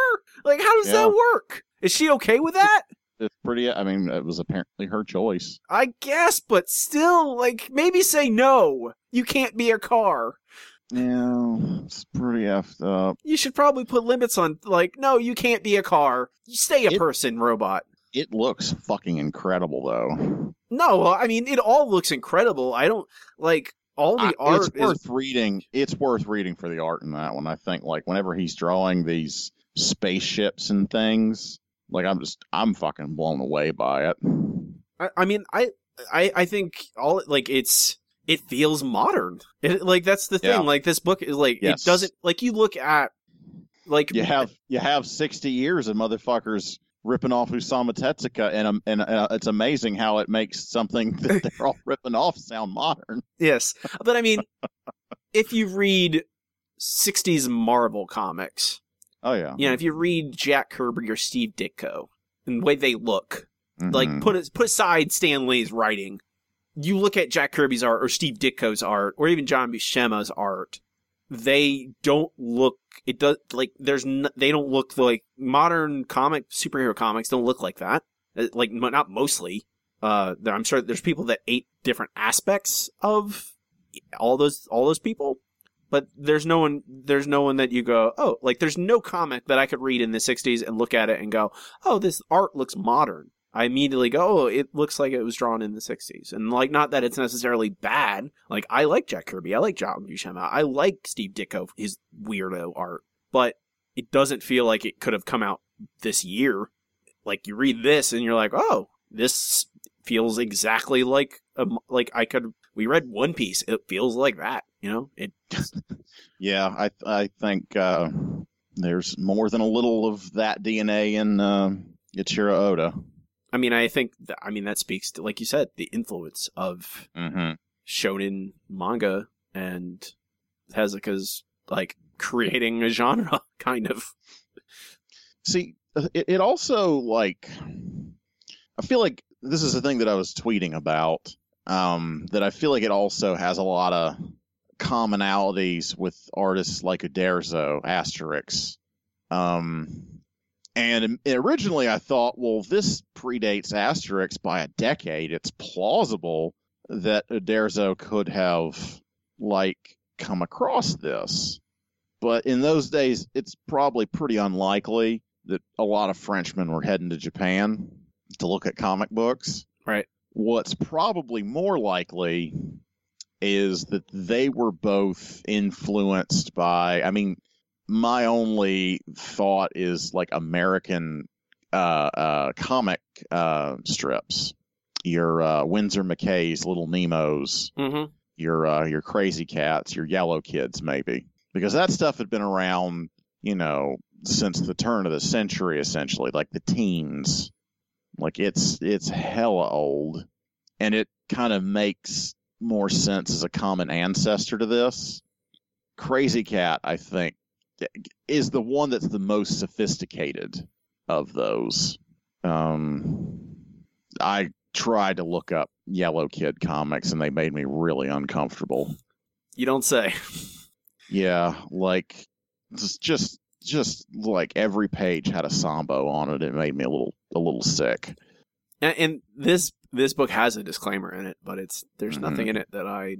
Like, how does Yeah. that work? Is she okay with that?" It's pretty. I mean, it was apparently her choice. I guess, but still, like, maybe say no. You can't be a car. Yeah, it's pretty effed up. You should probably put limits on, like, no, you can't be a car. You stay a It- person, robot. It looks fucking incredible though. No, I mean, it all looks incredible. I don't, like, all the I- art it's is. worth reading. It's worth reading for the art in that one. I think like whenever he's drawing these spaceships and things, like I'm just I'm fucking blown away by it. I, I mean, I, I, I think all, like, it's. It feels modern. It, like that's the thing. Yeah. Like this book is like Yes. it doesn't like you look at like You have you have sixty years of motherfuckers ripping off Osamu Tezuka, and um, and uh, it's amazing how it makes something that they're all ripping off sound modern. Yes, but I mean, if you read '60s Marvel comics, Oh yeah, you know, if you read Jack Kirby or Steve Ditko, and the way they look, like Mhm. put put aside Stan Lee's writing, you look at Jack Kirby's art or Steve Ditko's art or even John Buscema's art, they don't look. It does like there's n- they don't look like modern comic superhero comics don't look like that. Uh, Like not mostly. Uh, I'm sure there's people that ate different aspects of all those all those people, but there's no one there's no one that you go oh like there's no comic that I could read in the '60s and look at it and go oh this art looks modern. I immediately go oh it looks like it was drawn in the '60s and like not that it's necessarily bad. Like I like Jack Kirby, I like John Buscema, I like Steve Ditko his weirdo art, but it doesn't feel like it could have come out this year. Like you read this and you're like oh this feels exactly like um, like I could. We read One Piece. It feels like that. You know, it. Yeah, I I think uh, there's more than a little of that DNA in uh, Eiichiro Oda. I mean, I think. That, I mean, that speaks to, like you said, the influence of Mm-hmm. shonen manga and Tezuka's like creating a genre, kind of. See, uh, it, it also like I feel like this is the thing that I was tweeting about. Um, that I feel like it also has a lot of commonalities with artists like Uderzo, Asterix. Um, and originally I thought, well, this predates Asterix by a decade. It's plausible that Uderzo could have like come across this. But in those days, it's probably pretty unlikely that a lot of Frenchmen were heading to Japan to look at comic books. Right. What's probably more likely is that they were both influenced by, I mean, my only thought is like American uh, uh, comic uh, strips. Your uh, Winsor McCay's Little Nemos, Mm-hmm. your uh, your Krazy Kats, your Yellow Kids, maybe because that stuff had been around, you know, since the turn of the century, essentially, like the teens Like it's it's hella old, and it kind of makes more sense as a common ancestor to this. Krazy Kat, I think, is the one that's the most sophisticated of those. Um, I tried to look up Yellow Kid comics, and they made me really uncomfortable. You don't say. Yeah, like just just just like every page had a Sambo on it. It made me a little a little sick. And, and this this book has a disclaimer in it, but it's there's Mhm. nothing in it that I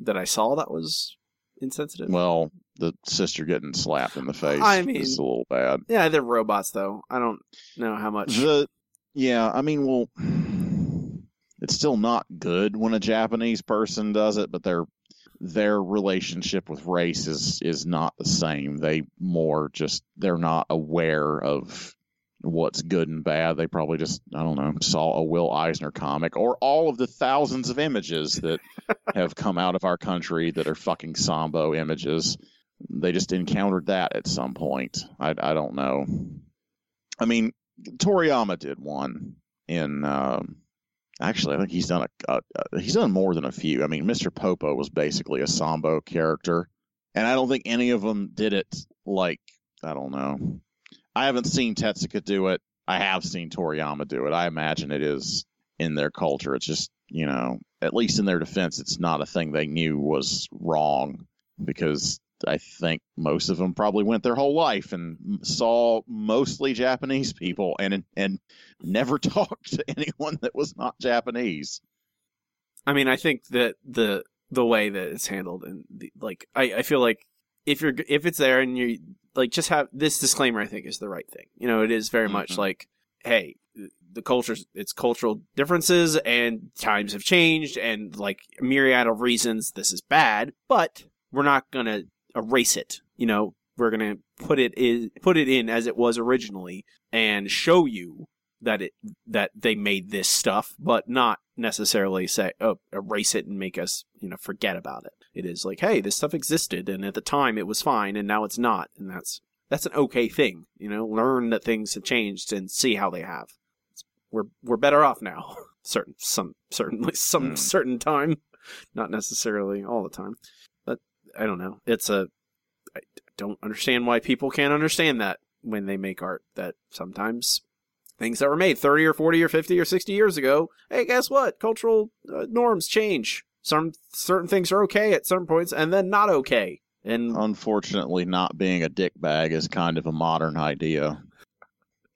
that I saw that was insensitive. Well, the sister getting slapped in the face I mean- is a little bad. yeah, they're robots though. I don't know how much. The yeah, I mean, well, it's still not good when a Japanese person does it, but their their relationship with race is is not the same. They more just they're not aware of what's good and bad. They probably just I don't know saw a Will Eisner comic or all of the thousands of images that have come out of our country that are fucking Sambo images. They just encountered that at some point. I I don't know. I mean, Toriyama did one in. Um, actually, I think he's done a, a, a he's done more than a few. I mean, Mr. Popo was basically a Sambo character, and I don't think any of them did it like I don't know. I haven't seen Tezuka do it. I have seen Toriyama do it. I imagine it is in their culture. It's just you know, at least in their defense, it's not a thing they knew was wrong because I think most of them probably went their whole life and saw mostly Japanese people and and never talked to anyone that was not Japanese. I mean, I think that the the way that it's handled and the, like I, I feel like if you're if it's there and you like just have this disclaimer I think is the right thing. You know, it is very much Mhm. like hey, the cultures it's cultural differences and times have changed and like a myriad of reasons this is bad, but we're not going to erase it. You know, we're going to put it in put it in as it was originally and show you that it that they made this stuff, but not necessarily say, oh, erase it and make us, you know, forget about it. It is like, hey, this stuff existed, and at the time it was fine, and now it's not, and that's that's an okay thing. You know, learn that things have changed and see how they have. We're we're better off now. certain some certainly some Hmm. certain time, not necessarily all the time, but I don't know. It's a I don't understand why people can't understand that when they make art. That sometimes things that were made 30 or 40 or 50 or 60 years ago hey guess what cultural uh, norms change some certain things are okay at certain points and then not okay and Unfortunately, not being a dick bag is kind of a modern idea.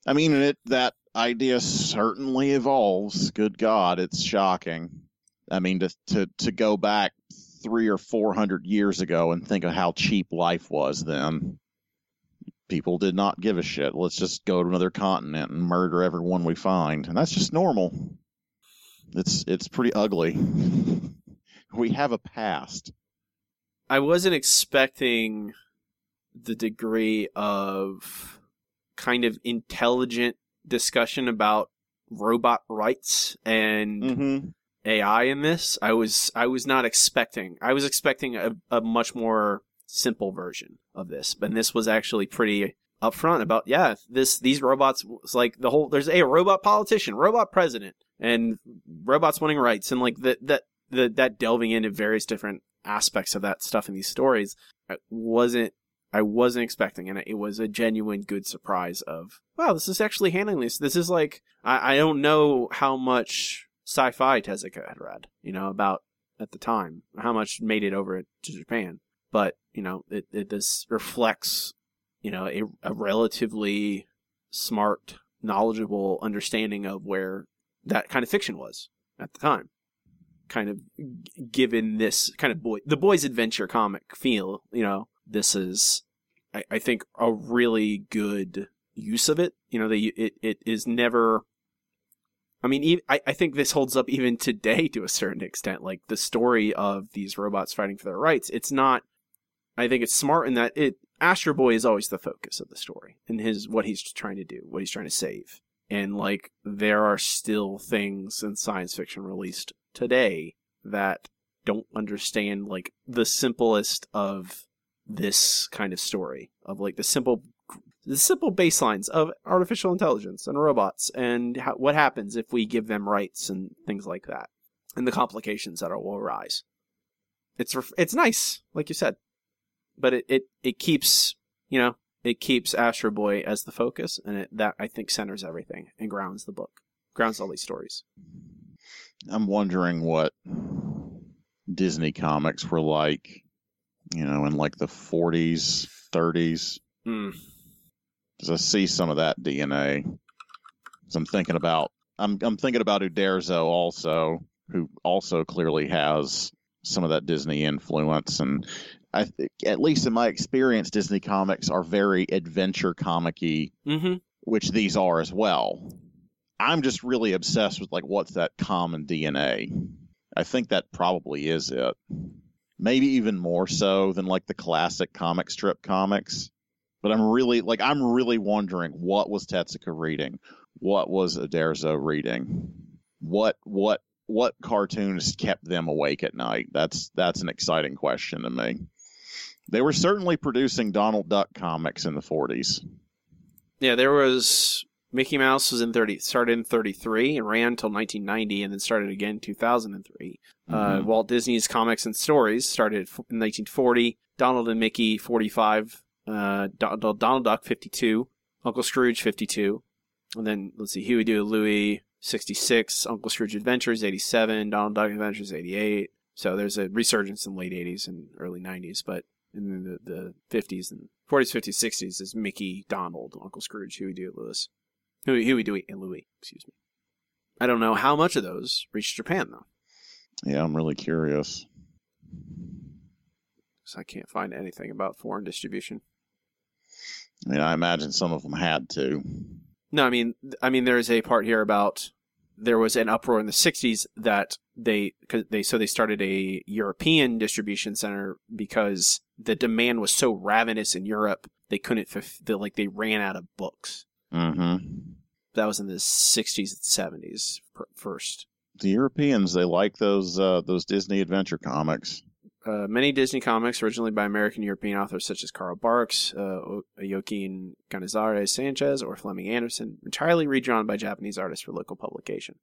I mean, it that idea certainly evolves. Good God, it's shocking. I mean, to to to go back three or four hundred years ago and think of how cheap life was then. People did not give a shit. Let's just go to another continent and murder everyone we find, and that's just normal. It's it's pretty ugly. we have a past. i wasn't expecting the degree of kind of intelligent discussion about robot rights and Mm-hmm. AI in this. I was I was not expecting. I was expecting a, a much more simple version of this, but this was actually pretty upfront about yeah, this these robots like the whole there's a robot politician, robot president, and robots wanting rights, and like that that that delving into various different aspects of that stuff in these stories I wasn't I wasn't expecting, and it was a genuine good surprise of wow, this is actually handling this. This is like I, I don't know how much sci-fi Tezuka had read, you know, about at the time, how much made it over to Japan. But you know, it, it this reflects, you know, a, a relatively smart, knowledgeable understanding of where that kind of fiction was at the time. Kind of given this kind of boy, the boy's adventure comic feel, you know, this is, I, I think, a really good use of it. You know, they it, it is never I mean, I, I think this holds up even today to a certain extent. Like the story of these robots fighting for their rights, it's not. I think it's smart in that it Astro Boy is always the focus of the story and his what he's trying to do, what he's trying to save. And like there are still things in science fiction released today that don't understand like the simplest of this kind of story of like the simple the simple baselines of artificial intelligence and robots and how, what happens if we give them rights and things like that and the complications that will arise. It's it's nice, like you said, but it, it, it keeps you know it keeps Astro Boy as the focus, and it, that I think centers everything and grounds the book, grounds all these stories. I'm wondering what Disney comics were like, you know, in like the 40s, 30s. Mm. I see some of that DNA. Because I'm thinking about, I'm I'm thinking about Uderzo also, who also clearly has some of that Disney influence, and I think, at least in my experience, Disney comics are very adventure comic-y, Mm-hmm. which these are as well. I'm just really obsessed with like what's that common DNA. I think that probably is it. Maybe even more so than like the classic comic strip comics. But I'm really like I'm really wondering what was Tezuka reading? What was Uderzo reading? What what what cartoons kept them awake at night? That's that's an exciting question to me. They were certainly producing Donald Duck comics in the 40s. Yeah, there was Mickey Mouse was in thirty started in thirty three and ran until nineteen ninety, and then started again in two thousand and three. Uh. Walt Disney's Comics and Stories started in nineteen forty. Donald and Mickey forty five. Uh, Donald, Donald Duck fifty two. Uncle Scrooge fifty two. And then let's see, Huey, Dewey, Louie sixty six. Uncle Scrooge Adventures eighty seven. Donald Duck Adventures eighty eight. So there's a resurgence in the late eighties and early nineties, but in the the fifties and forties, fifties, sixties is Mickey, Donald, Uncle Scrooge, Huey, Dewey, Lewis. Huey, Huey, Dewey, and Louie. Excuse me. I don't know how much of those reached Japan though, Yeah, I'm really curious. because I can't find anything about foreign distribution. I mean, I imagine some of them had to. No, I mean, I mean, there is a part here about there was an uproar in the '60s that they, they, so they started a European distribution center because the demand was so ravenous in Europe they couldn't, fulf- they, like, they ran out of books. hmm That was in the '60s and '70s per- first. The Europeans, they like those uh, those Disney adventure comics. Uh, many Disney comics, originally by American European authors such as Carl Barks, uh, Joaquin Canizares Sanchez, or Flemming Andersen, entirely redrawn by Japanese artists for local publication.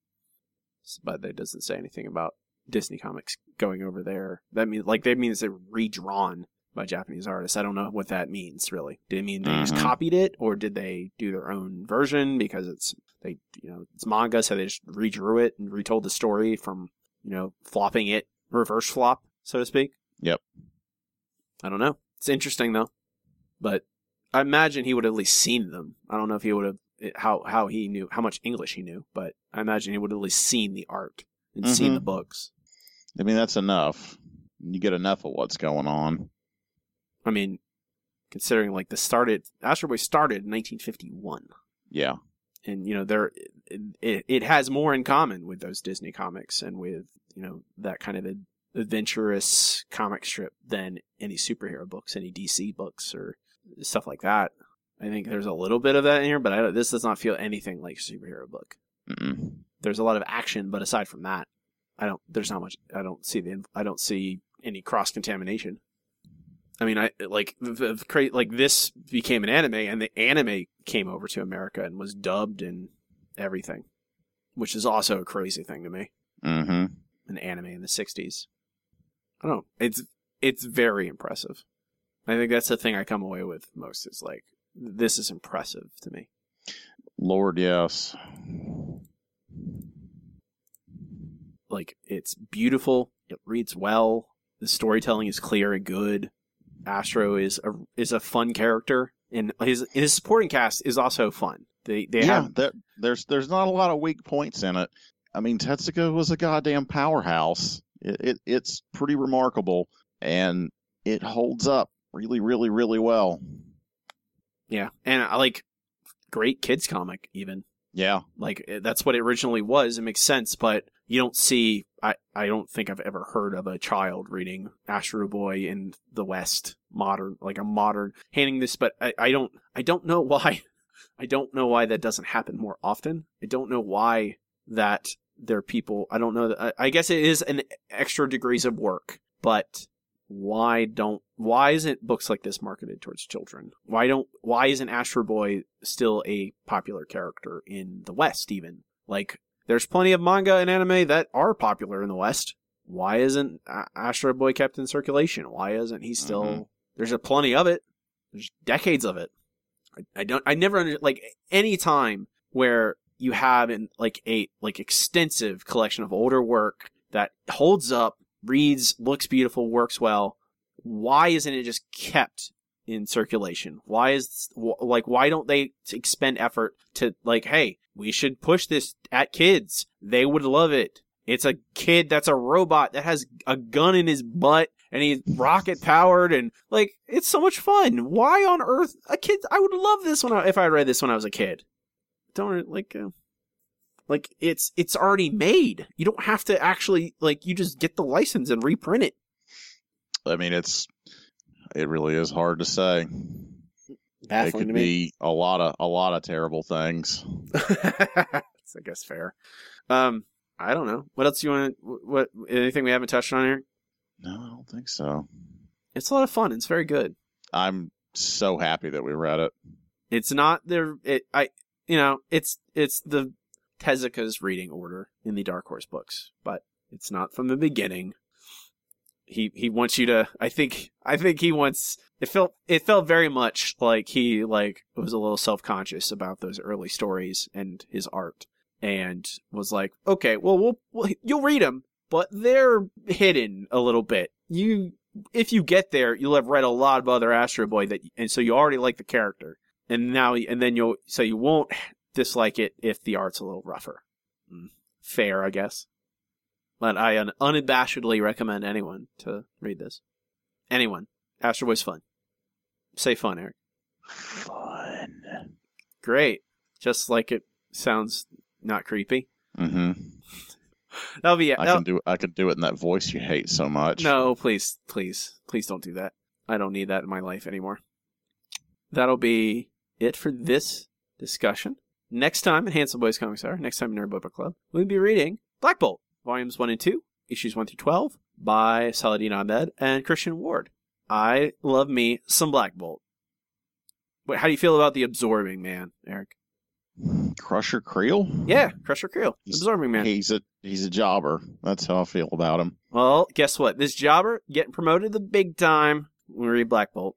But that doesn't say anything about Disney comics going over there. That means like that means they're redrawn by Japanese artists. I don't know what that means really. Did it mean they just Mhm. copied it, or did they do their own version because it's they you know it's manga, so they just redrew it and retold the story from you know flopping it reverse flop, so to speak. Yep. I don't know. It's interesting though, but I imagine he would have at least seen them. I don't know if he would have how how he knew how much English he knew, but I imagine he would have at least seen the art and seen Mhm. the books. I mean, that's enough. You get enough of what's going on. I mean, considering like the started Astro Boy started in 1951. Yeah. and you know there it, it has more in common with those disney comics and with you know that kind of adventurous comic strip than any superhero books any dc books or stuff like that i think there's a little bit of that in here but I don't, this does not feel anything like a superhero book Mm-mm. there's a lot of action but aside from that i don't there's not much i don't see the i don't see any cross contamination I mean, I like like this became an anime, and the anime came over to America and was dubbed and everything, which is also a crazy thing to me. Mm-hmm. An anime in the '60s. I don't know. It's it's very impressive. I think that's the thing I come away with most is like this is impressive to me. Lord, yes. Like it's beautiful. It reads well. The storytelling is clear and good. Astro is a is a fun character, and his his supporting cast is also fun. They they yeah, have there, there's there's not a lot of weak points in it. I mean, Tezuka was a goddamn powerhouse. It, it it's pretty remarkable, and it holds up really, really, really well. yeah, and I like great kids comic even. Yeah, Like eh, that's what it originally was. It makes sense, but you don't see. I I don't think I've ever heard of a child reading Astro Boy in the West modern, like a modern handing this. But I, I don't I don't know why. I don't know why that doesn't happen more often. I don't know why that there are people. I don't know that. I, I guess it is an extra degrees of work, but why don't why isn't books like this marketed towards children? Why don't why isn't Astro Boy still a popular character in the West even? Like there's plenty of manga and anime that are popular in the West. Why isn't Astro Boy kept in circulation? Why isn't he still Mhm. There's a plenty of it. There's decades of it. I, I don't I never under, like any time where you have in like a like extensive collection of older work that holds up, reads, looks beautiful, works well. Why isn't it just kept in circulation? Why is like why don't they expend effort to like, hey, we should push this at kids. They would love it. It's a kid that's a robot that has a gun in his butt and he's rocket powered and like it's so much fun. Why on earth a kid? I would love this when I, if I read this when I was a kid. Don't like uh, like it's it's already made. You don't have to actually like you just get the license and reprint it. I mean, it's it really is hard to say. it Baffling could to me. be a lot of a lot of terrible things. That's I guess fair. Um, I don't know. What else you want? What anything we haven't touched on here? No, I don't think so. It's a lot of fun. It's very good. I'm so happy that we read it. It's not there. it I you know it's it's the Tezuka's reading order in the Dark Horse books, but it's not from the beginning. He he wants you to. I think I think he wants. It felt it felt very much like he like was a little self conscious about those early stories and his art, and was like, okay, well we'll, we'll you'll read them, but they're hidden a little bit. You if you get there, you'll have read a lot of other Astro Boy that, and so you already like the character, and now and then you'll so you won't dislike it if the art's a little rougher. Mm, Fair, I guess. But I un- unabashedly recommend anyone to read this. Anyone. Astro Boy's fun. Say fun, Eric. Fun. Great. Just like it sounds not creepy. hmm That'll be it. I can do I can do it in that voice you hate so much. No, please, please, please don't do that. I don't need that in my life anymore. That'll be it for this discussion. Next time in Handsome Boys Comics Hour, next time in Nerd Book Club, we'll be reading Black Bolt, Volumes 1 and 2, Issues 1 through 12, by Saladin Ahmed and Christian Ward. I love me some Black Bolt. Wait, how do you feel about the Absorbing Man, Eric? Crusher Creel? Yeah, Crusher Creel, He's- Absorbing Man. He's a he's a jobber. That's how I feel about him. Well, guess what? This jobber getting promoted the big time. when We read Black Bolt.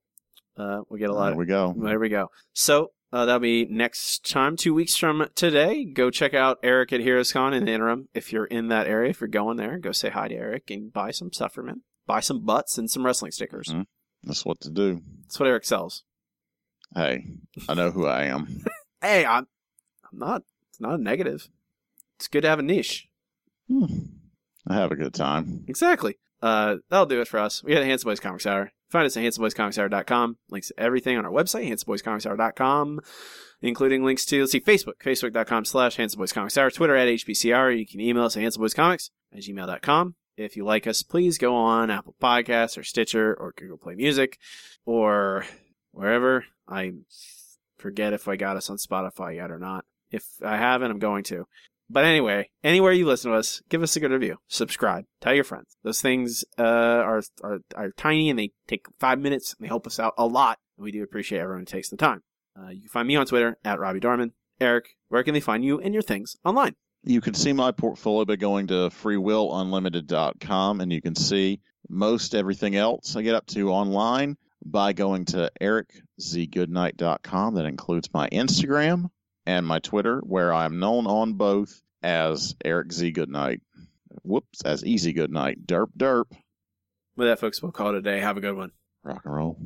Uh, we get a lot There of we go. There we go. So uh, that'll be next time, two weeks from today. Go check out Eric at HeroesCon in the interim. If you're in that area, if you're going there, go say hi to Eric and buy some stuff from him. Buy some butts and some wrestling stickers. Mhm. That's what to do. That's what Eric sells. Hey, I know who I am. Hey, I'm, I'm not. It's not a negative. It's good to have a niche. Hmm. I have a good time. Exactly. Uh, that'll do it for us. We had a Handsome Boys Comics Hour. Find us at handsomeboyscomicshour.com. Links to everything on our website, handsomeboyscomicshour.com, including links to, let's see, Facebook, facebook.com slash handsomeboyscomicshour, Twitter at HBCR. You can email us at handsomeboyscomics at gmail.com. If you like us, please go on Apple Podcasts or Stitcher or Google Play Music or wherever. I forget if I got us on Spotify yet or not. If I haven't, I'm going to. But anyway, anywhere you listen to us, give us a good review. Subscribe. Tell your friends. Those things uh, are, are are tiny and they take five minutes and they help us out a lot. And we do appreciate everyone who takes the time. Uh, you can find me on Twitter at Robbie Dorman. Eric, where can they find you and your things online? You can see my portfolio by going to freewillunlimited.com and you can see most everything else I get up to online by going to ericzgoodnight.com. That includes my Instagram and my Twitter, where I'm known on both as Eric Z. Goodnight. Whoops, as Easy Goodnight. Derp, derp. With well, that, folks, we'll call it a day. Have a good one. Rock and roll.